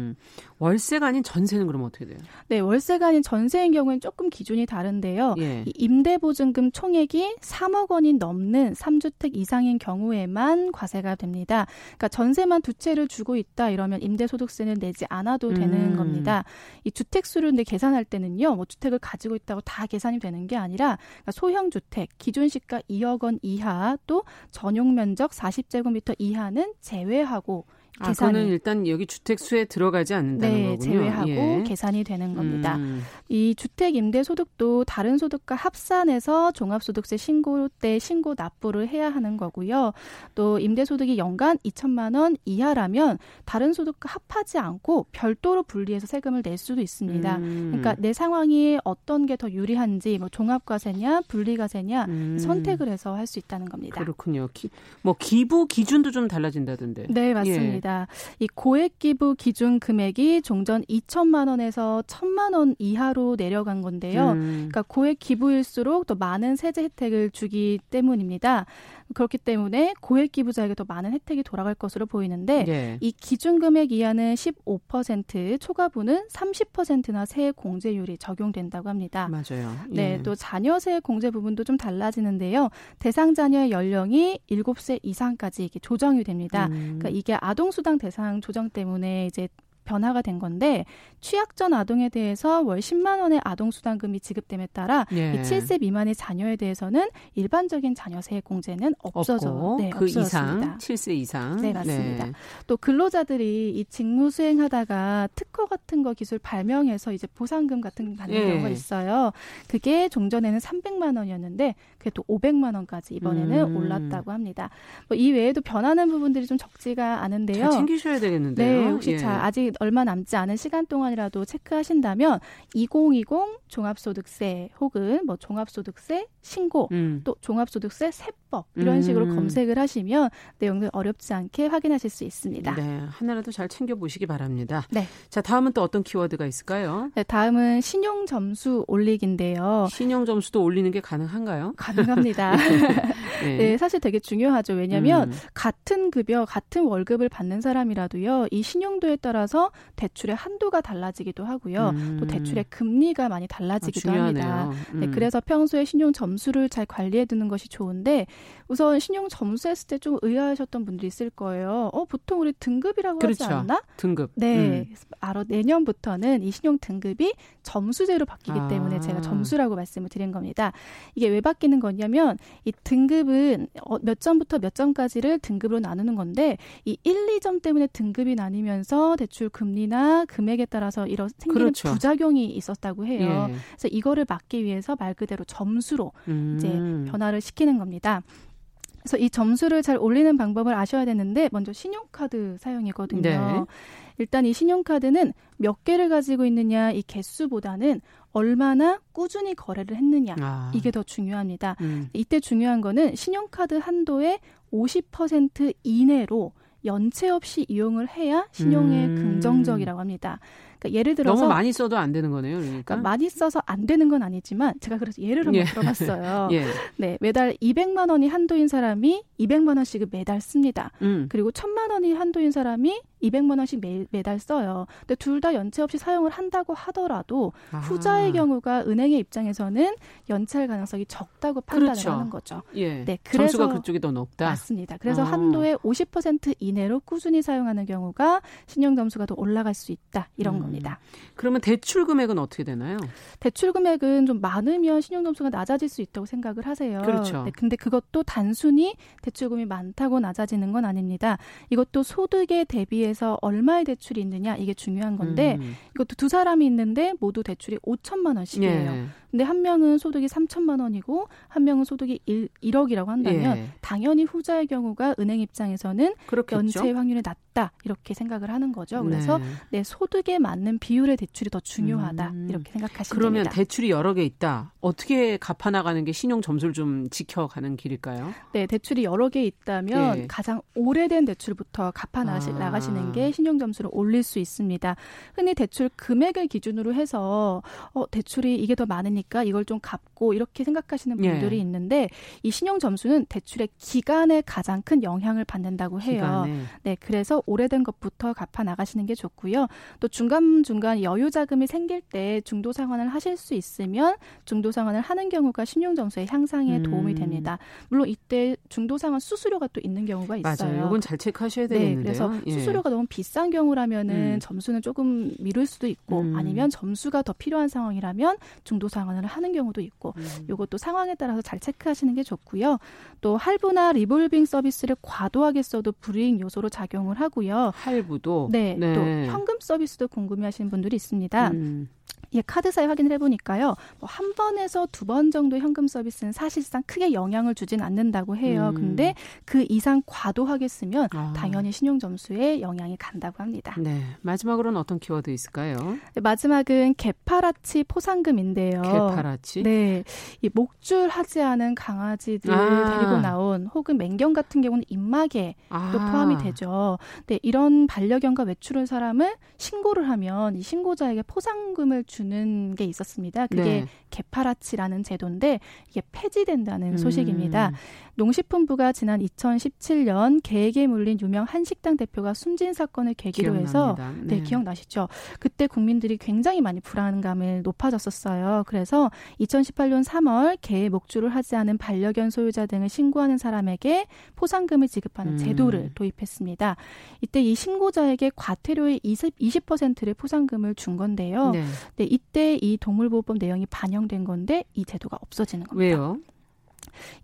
월세 가 아닌 전세는 그럼 어떻게 돼요? 네, 월세가 아닌 전세인 경우에는 조금 기준이 다른데요. 예. 임대보증금 총액이 3억 원이 넘는 3주택 이상인 경우에만 과세가 됩니다. 그러니까 전세만 두 채를 주고 있다 이러면 임대소득세는 내지 않아도 되는 음. 겁니다. 이 주택 수를 근데 계산할 때는요, 뭐 주택을 가지고 있다고 다 계산이 되는 게 아니라 그러니까 소형 주택 기존 시가 2억 원 이하 또 전용 면적 40제곱미터 이하는 제외하고 아, 계산은 일단 여기 주택 수에 들어가지 않는다는 네, 거군요. 제외하고 예. 계산이 되는 겁니다. 음. 이 주택 임대 소득도 다른 소득과 합산해서 종합소득세 신고 때 신고 납부를 해야 하는 거고요. 또 임대 소득이 연간 2천만 원 이하라면 다른 소득과 합하지 않고 별도로 분리해서 세금을 낼 수도 있습니다. 음. 그러니까 내 상황이 어떤 게 더 유리한지 뭐 종합과세냐 분리과세냐 음. 선택을 해서 할 수 있다는 겁니다. 그렇군요. 기, 뭐 기부 기준도 좀 달라진다던데. 네, 맞습니다. 예. 있습니다. 이 고액 기부 기준 금액이 종전 2천만 원에서 1천만 원 이하로 내려간 건데요. 음. 그러니까 고액 기부일수록 더 많은 세제 혜택을 주기 때문입니다. 그렇기 때문에 고액 기부자에게 더 많은 혜택이 돌아갈 것으로 보이는데 예. 이 기준 금액 이하는 15%, 초과분은 30%나 세액 공제율이 적용된다고 합니다. 맞아요. 네, 예. 네, 또 자녀 세액 공제 부분도 좀 달라지는데요. 대상 자녀의 연령이 7세 이상까지 이게 조정이 됩니다. 음. 그러니까 이게 아동 수당 대상 조정 때문에 이제 변화가 된 건데 취약전 아동에 대해서 월 10만 원의 아동 수당금이 지급됨에 따라 예. 이 7세 미만의 자녀에 대해서는 일반적인 자녀세 공제는 없어져 네, 그 이상 7세 이상 네 맞습니다. 네. 또 근로자들이 이 직무 수행하다가 특허 같은 거 기술 발명해서 이제 보상금 같은 거 받는 예. 경우가 있어요. 그게 종전에는 300만 원이었는데 그게 또 500만 원까지 이번에는 음. 올랐다고 합니다. 뭐 이 외에도 변하는 부분들이 좀 적지가 않은데요. 잘 챙기셔야 되겠는데요. 네, 혹시 예. 자 아직 얼마 남지 않은 시간 동안이라도 체크하신다면 2020 종합소득세 혹은 뭐 종합소득세 신고 음. 또 종합소득세 세법 이런 식으로 음. 검색을 하시면 내용들 어렵지 않게 확인하실 수 있습니다. 네, 하나라도 잘 챙겨 보시기 바랍니다. 네. 자, 다음은 또 어떤 키워드가 있을까요? 네, 다음은 신용 점수 올리기인데요. 신용 점수도 올리는 게 가능한가요? 가능합니다. 네. 네. 사실 되게 중요하죠. 왜냐하면 음. 같은 급여, 같은 월급을 받는 사람이라도요, 이 신용도에 따라서 대출의 한도가 달라지기도 하고요. 음. 또 대출의 금리가 많이 달라지기도 아, 합니다. 네, 음. 그래서 평소에 신용 점수를 잘 관리해 두는 것이 좋은데 우선 신용 점수 했을 때 좀 의아하셨던 분들이 있을 거예요. 어, 보통 우리 등급이라고 그렇죠. 하지 않나? 등급. 네. 음. 바로 내년부터는 이 신용 등급이 점수제로 바뀌기 아. 때문에 제가 점수라고 말씀을 드린 겁니다. 이게 왜 바뀌는 거냐면 이 등급은 어, 몇 점부터 몇 점까지를 등급으로 나누는 건데 이 1, 2점 때문에 등급이 나뉘면서 대출 금리나 금액에 따라서 이런 생기는 그렇죠. 부작용이 있었다고 해요. 예. 그래서 이거를 막기 위해서 말 그대로 점수로 음. 이제 변화를 시키는 겁니다. 그래서 이 점수를 잘 올리는 방법을 아셔야 되는데 먼저 신용카드 사용이거든요. 네. 일단 이 신용카드는 몇 개를 가지고 있느냐 이 개수보다는 얼마나 꾸준히 거래를 했느냐 아. 이게 더 중요합니다. 음. 이때 중요한 거는 신용카드 한도의 50% 이내로 연체 없이 이용을 해야 신용에 음. 긍정적이라고 합니다. 그러니까 예를 들어서 너무 많이 써도 안 되는 거네요. 그러니까, 그러니까 많이 써서 안 되는 건 아니지만 제가 그래서 예를 한번 예. 들어봤어요. 예. 네, 매달 200만 원이 한도인 사람이 200만 원씩을 매달 씁니다. 음. 그리고 1000만 원이 한도인 사람이 200만 원씩 매, 매달 써요. 근데 둘 다 연체 없이 사용을 한다고 하더라도 아. 후자의 경우가 은행의 입장에서는 연체할 가능성이 적다고 판단을 그렇죠. 하는 거죠. 예. 네, 그래서 점수가 그쪽이 더 높다. 맞습니다. 그래서 어. 한도의 50% 이내로 꾸준히 사용하는 경우가 신용 점수가 더 올라갈 수 있다 이런 음. 겁니다. 그러면 대출 금액은 어떻게 되나요? 대출 금액은 좀 많으면 신용 점수가 낮아질 수 있다고 생각을 하세요. 그렇죠. 네, 근데 그것도 단순히 대출금이 많다고 낮아지는 건 아닙니다. 이것도 소득에 대비해 서 얼마의 대출이 있느냐 이게 중요한 건데 음. 이것도 두 사람이 있는데 모두 대출이 5천만 원씩이에요. 예. 근데 한 명은 소득이 3천만 원이고 한 명은 소득이 1, 1억이라고 한다면 예. 당연히 후자의 경우가 은행 입장에서는 그렇겠죠? 연체 확률이 낮다 이렇게 생각을 하는 거죠. 그래서 네. 내 소득에 맞는 비율의 대출이 더 중요하다 음. 이렇게 생각하시면 그러면 됩니다. 대출이 여러 개 있다. 어떻게 갚아 나가는 게 신용 점수를 좀 지켜가는 길일까요? 네, 대출이 여러 개 있다면 예. 가장 오래된 대출부터 갚아 나가시, 아. 나가시는 게 신용 점수를 올릴 수 있습니다. 흔히 대출 금액을 기준으로 해서 어, 대출이 이게 더 많으니까 이걸 좀 갚고 이렇게 생각하시는 분들이 예. 있는데 이 신용 점수는 대출의 기간에 가장 큰 영향을 받는다고 해요. 기간에. 네, 그래서 오래된 것부터 갚아 나가시는 게 좋고요. 또 중간 중간 여유 자금이 생길 때 중도 상환을 하실 수 있으면 중도 상환을 하는 경우가 신용 점수의 향상에 음. 도움이 됩니다. 물론 이때 중도 상환 수수료가 또 있는 경우가 있어요. 맞아요. 이건 잘 체크하셔야 네, 되겠는데요. 네, 그래서 예. 수수료가 너무 비싼 경우라면은 음. 점수는 조금 미룰 수도 있고 음. 아니면 점수가 더 필요한 상황이라면 중도 상환 전환을 하는 경우도 있고 음. 이것도 상황에 따라서 잘 체크하시는 게 좋고요. 또 할부나 리볼빙 서비스를 과도하게 써도 불이익 요소로 작용을 하고요. 할부도 네, 네. 또 현금 서비스도 궁금해하시는 분들이 있습니다. 음. 예, 카드사에 확인을 해보니까요. 뭐 한 번에서 두 번 정도 현금 서비스는 사실상 크게 영향을 주진 않는다고 해요. 음. 근데 그 이상 과도하게 쓰면 아. 당연히 신용 점수에 영향이 간다고 합니다. 네. 마지막으로는 어떤 키워드 있을까요? 네, 마지막은 개파라치 포상금인데요. 개파라치? 네. 이 목줄하지 않은 강아지들 아. 데리고 나온 혹은 맹경 같은 경우는 입마개도 아. 포함이 되죠. 네, 이런 반려견과 외출한 사람을 신고를 하면 이 신고자에게 포상금을 주 주는 게 있었습니다. 그게 네. 개파라치라는 제도인데 이게 폐지된다는 음. 소식입니다. 농식품부가 지난 2017년 계획에 물린 유명 한식당 대표가 숨진 사건을 계기로 해서 네. 네, 기억나시죠? 그때 국민들이 굉장히 많이 불안감을 높아졌었어요. 그래서 2018년 3월 개의 목줄을 하지 않은 반려견 소유자 등을 신고하는 사람에게 포상금을 지급하는 음. 제도를 도입했습니다. 이때 이 신고자에게 과태료의 20, 20%를 포상금을 준 건데요. 네. 네, 이때 이 동물보호법 내용이 반영된 건데 이 제도가 없어지는 겁니다. 왜요?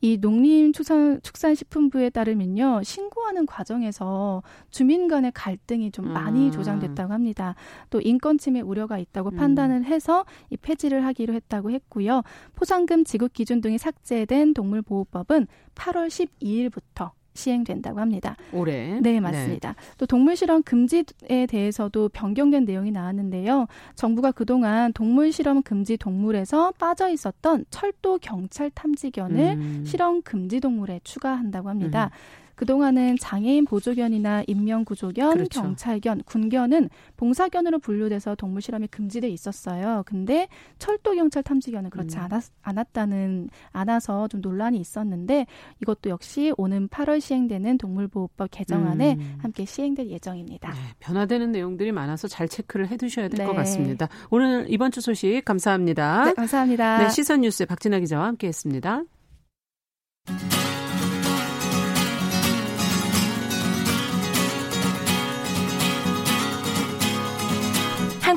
이 농림축산식품부에 따르면요 신고하는 과정에서 주민 간의 갈등이 좀 많이 음. 조장됐다고 합니다. 또 인권 침해 우려가 있다고 음. 판단을 해서 이 폐지를 하기로 했다고 했고요. 포상금 지급 기준 등이 삭제된 동물보호법은 8월 12일부터 시행된다고 합니다. 올해. 네, 맞습니다. 네. 또 동물 실험 금지에 대해서도 변경된 내용이 나왔는데요. 정부가 그동안 동물 실험 금지 동물에서 빠져 있었던 철도 경찰 탐지견을 음. 실험 금지 동물에 추가한다고 합니다. 음. 그동안은 장애인 보조견이나 인명구조견, 그렇죠. 경찰견, 군견은 봉사견으로 분류돼서 동물 실험이 금지돼 있었어요. 근데 철도 경찰 탐지견은 그렇지 음. 않았, 않았다는 않아서 좀 논란이 있었는데 이것도 역시 오는 8월 시행되는 동물보호법 개정안에 음. 함께 시행될 예정입니다. 네, 변화되는 내용들이 많아서 잘 체크를 해두셔야 될것 네. 같습니다. 오늘 이번 주 소식 감사합니다. 네, 감사합니다. 네, 시선 뉴스 박진아 기자와 함께했습니다.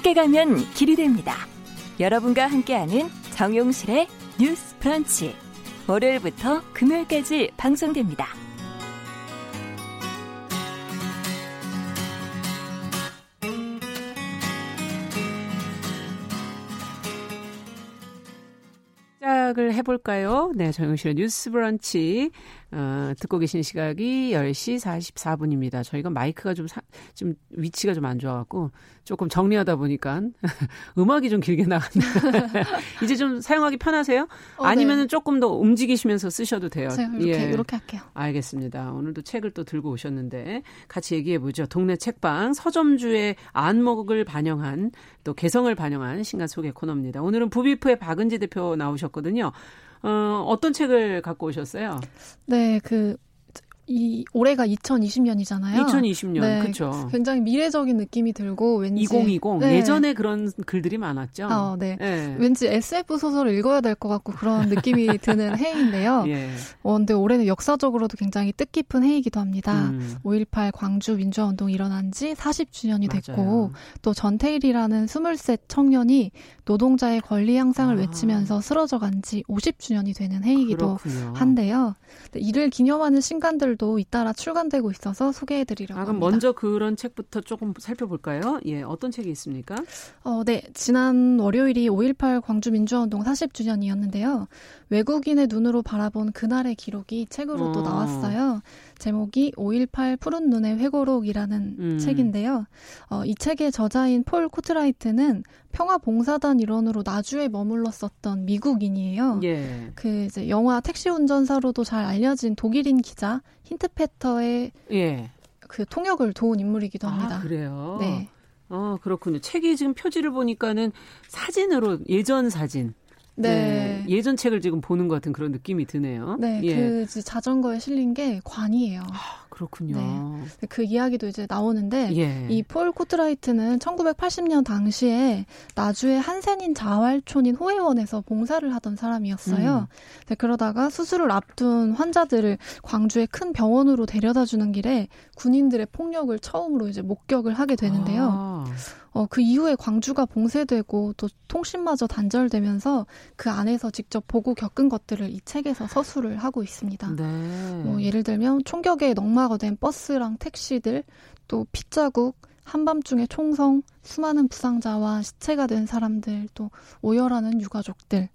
함께 가면 길이 됩니다. 여러분과 함께하는 정용실의 뉴스 브런치. 월요일부터 금요일까지 방송됩니다. 시작을 해볼까요? 네, 정용실의 뉴스 브런치. 어, 듣고 계신 시각이 10시 44분입니다. 저희가 마이크가 좀, 사, 좀 위치가 좀 안 좋아갖고 조금 정리하다 보니까 음악이 좀 길게 나갔네요. 이제 좀 사용하기 편하세요? 어, 아니면 은 네. 조금 더 움직이시면서 쓰셔도 돼요. 이렇게, 예. 이렇게 할게요. 알겠습니다. 오늘도 책을 또 들고 오셨는데 같이 얘기해 보죠. 동네 책방 서점주의 안목을 반영한 또 개성을 반영한 신간 소개 코너입니다. 오늘은 부비프의 박은지 대표 나오셨거든요. 어, 어떤 책을 갖고 오셨어요? 네, 그, 이 올해가 2020년이잖아요. 2020년, 네, 그렇죠. 굉장히 미래적인 느낌이 들고 왠지 2020 네. 예전에 그런 글들이 많았죠. 어, 네. 네. 왠지 SF 소설을 읽어야 될 것 같고 그런 느낌이 드는 해인데요. 예. 어, 근데 올해는 역사적으로도 굉장히 뜻깊은 해이기도 합니다. 음. 5.18 광주 민주화 운동이 일어난 지 40주년이 됐고 또 전태일이라는 23 청년이 노동자의 권리 향상을 아. 외치면서 쓰러져 간 지 50주년이 되는 해이기도 그렇군요. 한데요. 이를 기념하는 신간들 도 잇따라 출간되고 있어서 소개해드리려고 아, 그럼 합니다. 먼저 그런 책부터 조금 살펴볼까요? 예, 어떤 책이 있습니까? 어, 네. 지난 월요일이 5.18 광주 민주화운동 40주년이었는데요. 외국인의 눈으로 바라본 그날의 기록이 책으로 어. 또 나왔어요. 제목이 5.18 푸른 눈의 회고록이라는 음. 책인데요. 어, 이 책의 저자인 폴 코트라이트는 평화봉사단 일원으로 나주에 머물렀었던 미국인이에요. 예. 그 이제 영화 택시 운전사로도 잘 알려진 독일인 기자 힌트페터의 예. 그 통역을 도운 인물이기도 아, 합니다. 아, 그래요? 네. 어, 그렇군요. 책이 지금 표지를 보니까는 사진으로 예전 사진 네. 네. 예전 책을 지금 보는 것 같은 그런 느낌이 드네요. 네, 예. 그 자전거에 실린 게 관이에요. 아, 그렇군요. 네. 그 이야기도 이제 나오는데 예. 이폴 코트라이트는 1980년 당시에 나주의 한센인 자활촌인 호혜원에서 봉사를 하던 사람이었어요. 음. 네, 그러다가 수술을 앞둔 환자들을 광주의 큰 병원으로 데려다 주는 길에 군인들의 폭력을 처음으로 이제 목격을 하게 되는데요. 아. 어, 그 이후에 광주가 봉쇄되고 또 통신마저 단절되면서 그 안에서 직접 보고 겪은 것들을 이 책에서 서술을 하고 있습니다. 네. 뭐 예를 들면 총격에 넉마가 된 버스랑 택시들, 또 핏자국, 한밤중에 총성, 수많은 부상자와 시체가 된 사람들, 또 오열하는 유가족들,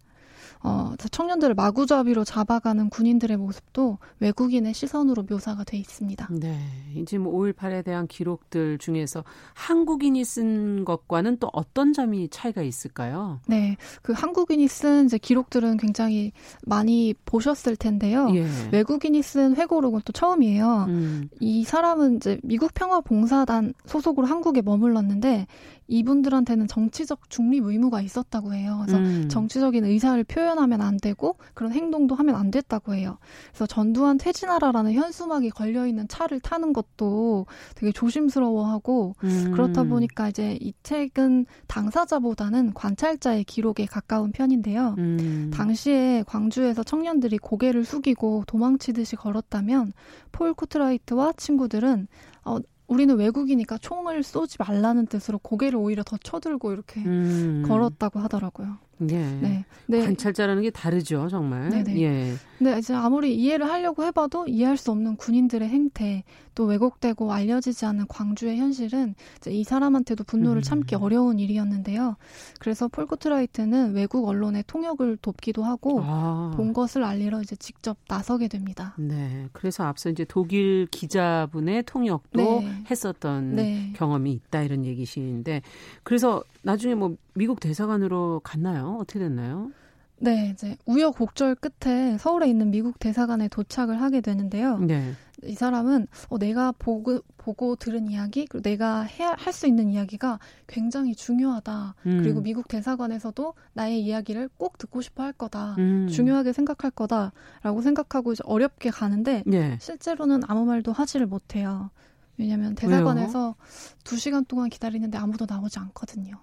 어, 청년들을 마구잡이로 잡아가는 군인들의 모습도 외국인의 시선으로 묘사가 돼 있습니다. 네. 이제 뭐 5.18에 대한 기록들 중에서 한국인이 쓴 것과는 또 어떤 점이 차이가 있을까요? 네. 그 한국인이 쓴 이제 기록들은 굉장히 많이 보셨을 텐데요. 예. 외국인이 쓴 회고록은 또 처음이에요. 음. 이 사람은 이제 미국 평화봉사단 소속으로 한국에 머물렀는데 이분들한테는 정치적 중립 의무가 있었다고 해요. 그래서 음. 정치적인 의사를 표현하면 안 되고 그런 행동도 하면 안 됐다고 해요. 그래서 전두환 퇴진하라라는 현수막이 걸려 있는 차를 타는 것도 되게 조심스러워하고 음. 그렇다 보니까 이제 이 책은 당사자보다는 관찰자의 기록에 가까운 편인데요. 음. 당시에 광주에서 청년들이 고개를 숙이고 도망치듯이 걸었다면 폴 코트라이트와 친구들은 어, 우리는 외국인이니까 총을 쏘지 말라는 뜻으로 고개를 오히려 더 쳐들고 이렇게 음. 걸었다고 하더라고요. 예. 네. 네. 관찰자라는 게 다르죠, 정말. 네네. 예. 근데 이제 아무리 이해를 하려고 해봐도 이해할 수 없는 군인들의 행태, 또 왜곡되고 알려지지 않는 광주의 현실은 이제 이 사람한테도 분노를 음. 참기 어려운 일이었는데요. 그래서 폴코트라이트는 외국 언론의 통역을 돕기도 하고 아. 본 것을 알리러 이제 직접 나서게 됩니다. 네. 그래서 앞서 이제 독일 기자분의 통역도 네. 했었던 네. 경험이 있다 이런 얘기신데 그래서 나중에 뭐 미국 대사관으로 갔나요? 어떻게 됐나요? 네, 이제 우여곡절 끝에 서울에 있는 미국 대사관에 도착을 하게 되는데요. 네. 이 사람은 어, 내가 보고 보고 들은 이야기 그리고 내가 할 수 있는 이야기가 굉장히 중요하다. 음. 그리고 미국 대사관에서도 나의 이야기를 꼭 듣고 싶어 할 거다. 음. 중요하게 생각할 거다라고 생각하고 이제 어렵게 가는데 네. 실제로는 아무 말도 하지를 못해요. 왜냐하면 대사관에서 두 시간 동안 기다리는데 아무도 나오지 않거든요.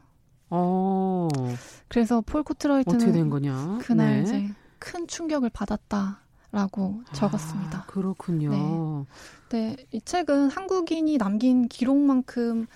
어. 그래서 폴 코트라이트는 어떻게 된 거냐? 그날 네. 이제 큰 충격을 받았다라고 아, 적었습니다. 그렇군요. 네. 네, 이 책은 한국인이 남긴 기록만큼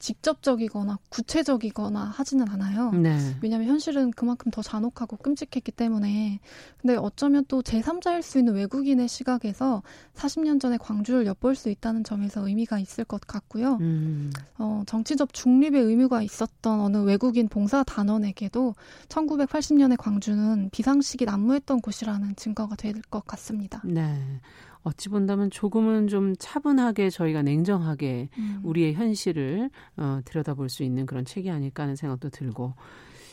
직접적이거나 구체적이거나 하지는 않아요. 네. 왜냐하면 현실은 그만큼 더 잔혹하고 끔찍했기 때문에. 근데 어쩌면 또 제3자일 수 있는 외국인의 시각에서 40년 전에 광주를 엿볼 수 있다는 점에서 의미가 있을 것 같고요. 음. 어, 정치적 중립의 의무가 있었던 어느 외국인 봉사 단원에게도 1980년에 광주는 비상식이 난무했던 곳이라는 증거가 될 것 같습니다. 네. 어찌 본다면 조금은 좀 차분하게 저희가 냉정하게 음. 우리의 현실을 어, 들여다볼 수 있는 그런 책이 아닐까 하는 생각도 들고.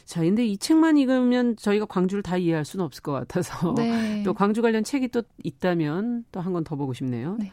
자, 근데 이 책만 읽으면 저희가 광주를 다 이해할 수는 없을 것 같아서 네. 또 광주 관련 책이 또 있다면 또 한 권 더 보고 싶네요. 네.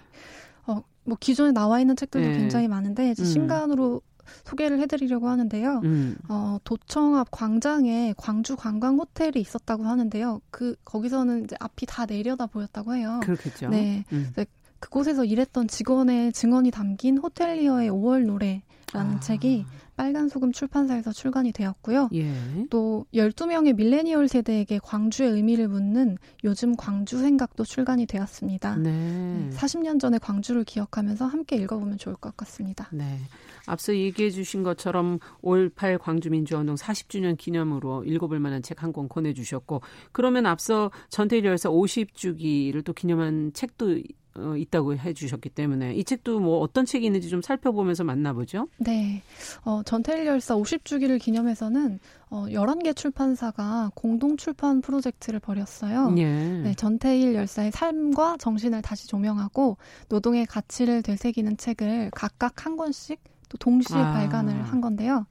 어, 뭐 기존에 나와 있는 책들도 네. 굉장히 많은데 이제 음. 신간으로 소개를 해드리려고 하는데요. 음. 어, 도청 앞 광장에 광주 관광 호텔이 있었다고 하는데요. 그 거기서는 이제 앞이 다 내려다 보였다고 해요. 그렇겠죠. 네. 음. 그곳에서 일했던 직원의 증언이 담긴 호텔리어의 5월 노래 라는 아. 책이 빨간 소금 출판사에서 출간이 되었고요. 예. 또 12명의 밀레니얼 세대에게 광주의 의미를 묻는 요즘 광주 생각도 출간이 되었습니다. 네. 40년 전에 광주를 기억하면서 함께 읽어보면 좋을 것 같습니다. 네. 앞서 얘기해 주신 것처럼 5.18 광주민주운동 40주년 기념으로 읽어볼 만한 책 한 권 권해주셨고 그러면 앞서 전태일 열사 50주기를 또 기념한 책도 어, 있다고 해주셨기 때문에 이 책도 뭐 어떤 책이 있는지 좀 살펴보면서 만나보죠. 네. 어, 전태일 열사 50주기를 기념해서는 어, 11개 출판사가 공동 출판 프로젝트를 벌였어요. 예. 네, 전태일 열사의 삶과 정신을 다시 조명하고 노동의 가치를 되새기는 책을 각각 한 권씩 또 동시에 아. 발간을 한 건데요.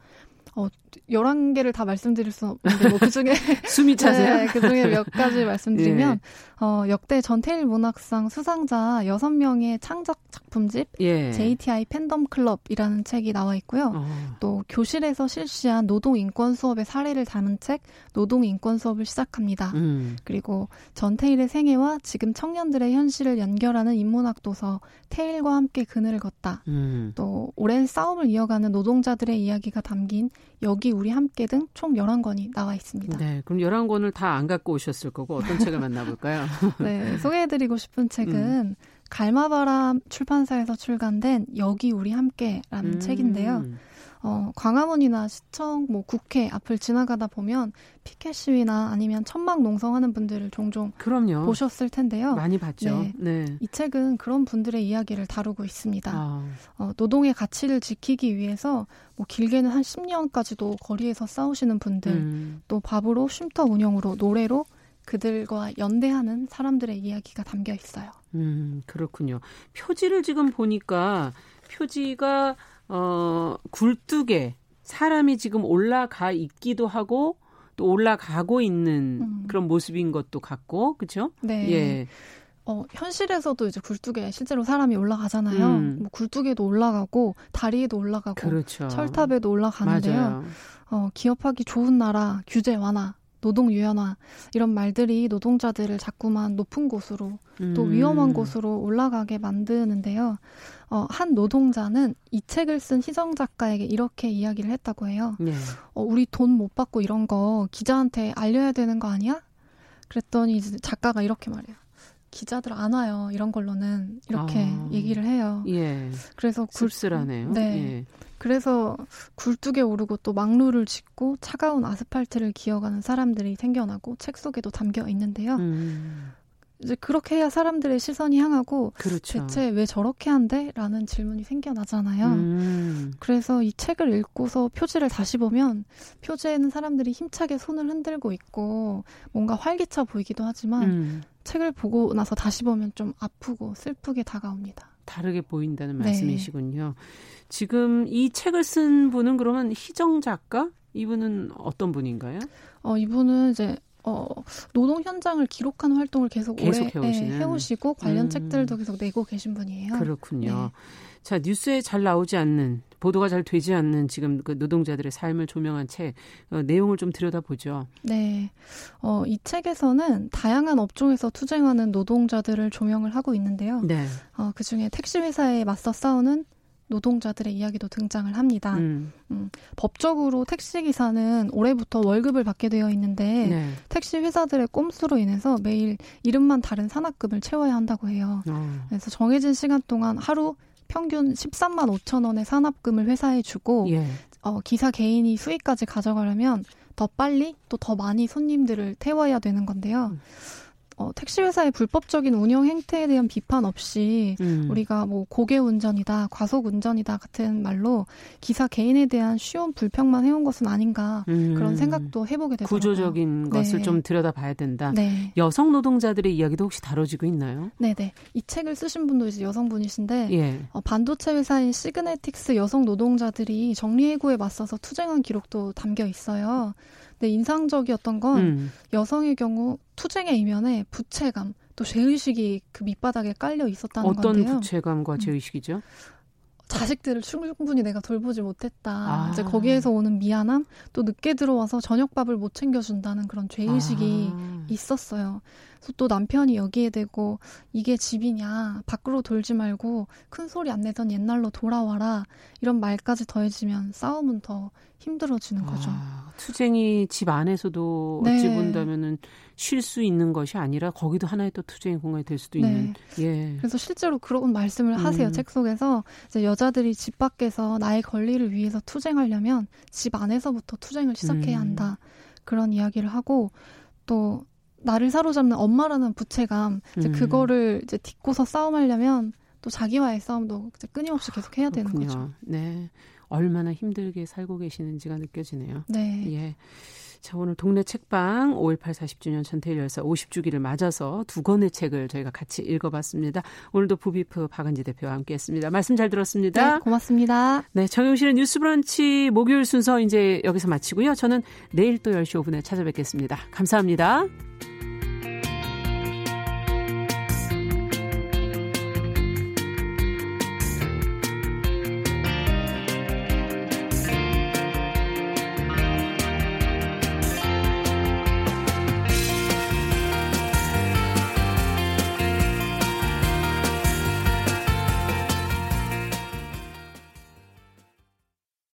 어, 11개를 다 말씀드릴 수 없는데, 뭐, 그 중에. 숨이 차세요? 네, 그 중에 몇 가지 말씀드리면, 예. 어, 역대 전태일 문학상 수상자 6명의 창작 작품집, 예. JTI 팬덤 클럽이라는 책이 나와 있고요. 어. 또, 교실에서 실시한 노동 인권 수업의 사례를 담은 책, 노동 인권 수업을 시작합니다. 음. 그리고 전태일의 생애와 지금 청년들의 현실을 연결하는 인문학 도서, 태일과 함께 그늘을 걷다. 음. 또, 오랜 싸움을 이어가는 노동자들의 이야기가 담긴 여기 우리 함께 등 총 11권이 나와 있습니다. 네. 그럼 11권을 다 안 갖고 오셨을 거고 어떤 책을 만나볼까요? 네. 소개해드리고 싶은 책은 음. 갈마바람 출판사에서 출간된 여기 우리 함께라는 음. 책인데요. 어, 광화문이나 시청, 뭐 국회 앞을 지나가다 보면 피켓 시위나 아니면 천막 농성하는 분들을 종종 그럼요. 보셨을 텐데요. 많이 봤죠. 네. 네. 이 책은 그런 분들의 이야기를 다루고 있습니다. 아. 어, 노동의 가치를 지키기 위해서 뭐 길게는 한 10년까지도 거리에서 싸우시는 분들, 음. 또 밥으로 쉼터 운영으로 노래로 그들과 연대하는 사람들의 이야기가 담겨 있어요. 음, 그렇군요. 표지를 지금 보니까 표지가 어, 굴뚝에 사람이 지금 올라가 있기도 하고 또 올라가고 있는 음. 그런 모습인 것도 같고, 그렇죠? 네. 예. 어, 현실에서도 이제 굴뚝에 실제로 사람이 올라가잖아요. 음. 뭐 굴뚝에도 올라가고 다리에도 올라가고 그렇죠. 철탑에도 올라가는데요. 맞아요. 어, 기업하기 좋은 나라, 규제 완화, 노동 유연화 이런 말들이 노동자들을 자꾸만 높은 곳으로 또 음. 위험한 곳으로 올라가게 만드는데요. 어, 한 노동자는 이 책을 쓴 희정 작가에게 이렇게 이야기를 했다고 해요. 네. 어, 우리 돈 못 받고 이런 거 기자한테 알려야 되는 거 아니야? 그랬더니 이제 작가가 이렇게 말해요. 기자들 안 와요. 이런 걸로는 이렇게 아, 얘기를 해요. 예. 그래서 굴쓰라네요. 네. 예. 그래서 굴뚝에 오르고 또 막루를 짓고 차가운 아스팔트를 기어가는 사람들이 생겨나고 책 속에도 담겨 있는데요. 음. 이제 그렇게 해야 사람들의 시선이 향하고 그렇죠. 대체 왜 저렇게 한대? 라는 질문이 생겨나잖아요. 음. 그래서 이 책을 읽고서 표지를 다시 보면 표지에는 사람들이 힘차게 손을 흔들고 있고 뭔가 활기차 보이기도 하지만 음. 책을 보고 나서 다시 보면 좀 아프고 슬프게 다가옵니다. 다르게 보인다는 네. 말씀이시군요. 지금 이 책을 쓴 분은 그러면 희정 작가? 이분은 어떤 분인가요? 어, 이분은 이제 어, 노동 현장을 기록하는 활동을 계속, 계속 오래 해오시는. 네, 해오시고 관련 음. 책들도 계속 내고 계신 분이에요. 그렇군요. 네. 자 뉴스에 잘 나오지 않는 보도가 잘 되지 않는 지금 그 노동자들의 삶을 조명한 책 어, 내용을 좀 들여다보죠. 네, 어, 이 책에서는 다양한 업종에서 투쟁하는 노동자들을 조명을 하고 있는데요. 네. 어, 그 중에 택시 회사에 맞서 싸우는 노동자들의 이야기도 등장을 합니다. 음. 음, 법적으로 택시 기사는 올해부터 월급을 받게 되어 있는데 네. 택시 회사들의 꼼수로 인해서 매일 이름만 다른 산학금을 채워야 한다고 해요. 어. 그래서 정해진 시간 동안 하루 평균 13만 5천 원의 산업금을 회사에 주고 예. 어, 기사 개인이 수익까지 가져가려면 더 빨리 또 더 많이 손님들을 태워야 되는 건데요. 음. 어, 택시 회사의 불법적인 운영 행태에 대한 비판 없이 음. 우리가 뭐 고개 운전이다, 과속 운전이다 같은 말로 기사 개인에 대한 쉬운 불평만 해온 것은 아닌가 음. 그런 생각도 해보게 되더라고요. 구조적인 것을 네. 좀 들여다봐야 된다. 네. 여성 노동자들의 이야기도 혹시 다뤄지고 있나요? 네네. 네. 이 책을 쓰신 분도 이제 여성분이신데 예. 어, 반도체 회사인 시그네틱스 여성 노동자들이 정리해고에 맞서서 투쟁한 기록도 담겨 있어요. 근데 인상적이었던 건 음. 여성의 경우 투쟁의 이면에 부채감 또 죄의식이 그 밑바닥에 깔려 있었다는 어떤 건데요. 어떤 부채감과 음. 죄의식이죠? 자식들을 충분히 내가 돌보지 못했다. 아. 이제 거기에서 오는 미안함, 또 늦게 들어와서 저녁밥을 못 챙겨준다는 그런 죄의식이 아. 있었어요. 또 남편이 여기에 대고 이게 집이냐, 밖으로 돌지 말고 큰 소리 안 내던 옛날로 돌아와라. 이런 말까지 더해지면 싸움은 더 힘들어지는 거죠. 아, 투쟁이 집 안에서도 네. 어찌 본다면은 쉴 수 있는 것이 아니라 거기도 하나의 또 투쟁의 공간이 될 수도 네. 있는. 예. 그래서 실제로 그런 말씀을 하세요. 음. 책 속에서 이제 여자들이 집 밖에서 나의 권리를 위해서 투쟁하려면 집 안에서부터 투쟁을 시작해야 음. 한다. 그런 이야기를 하고 또 나를 사로잡는 엄마라는 부채감 이제 음. 그거를 이제 딛고서 싸움하려면 또 자기와의 싸움도 끊임없이 계속 해야 되는 거죠. 네. 얼마나 힘들게 살고 계시는지가 느껴지네요. 네. 예. 자, 오늘 동네 책방 5.18 40주년 전태일 열사 50주기를 맞아서 두 권의 책을 저희가 같이 읽어봤습니다. 오늘도 부비프 박은지 대표와 함께 했습니다. 말씀 잘 들었습니다. 네, 고맙습니다. 네, 정용실의 뉴스 브런치 목요일 순서 이제 여기서 마치고요. 저는 내일 또 10시 5분에 찾아뵙겠습니다. 감사합니다.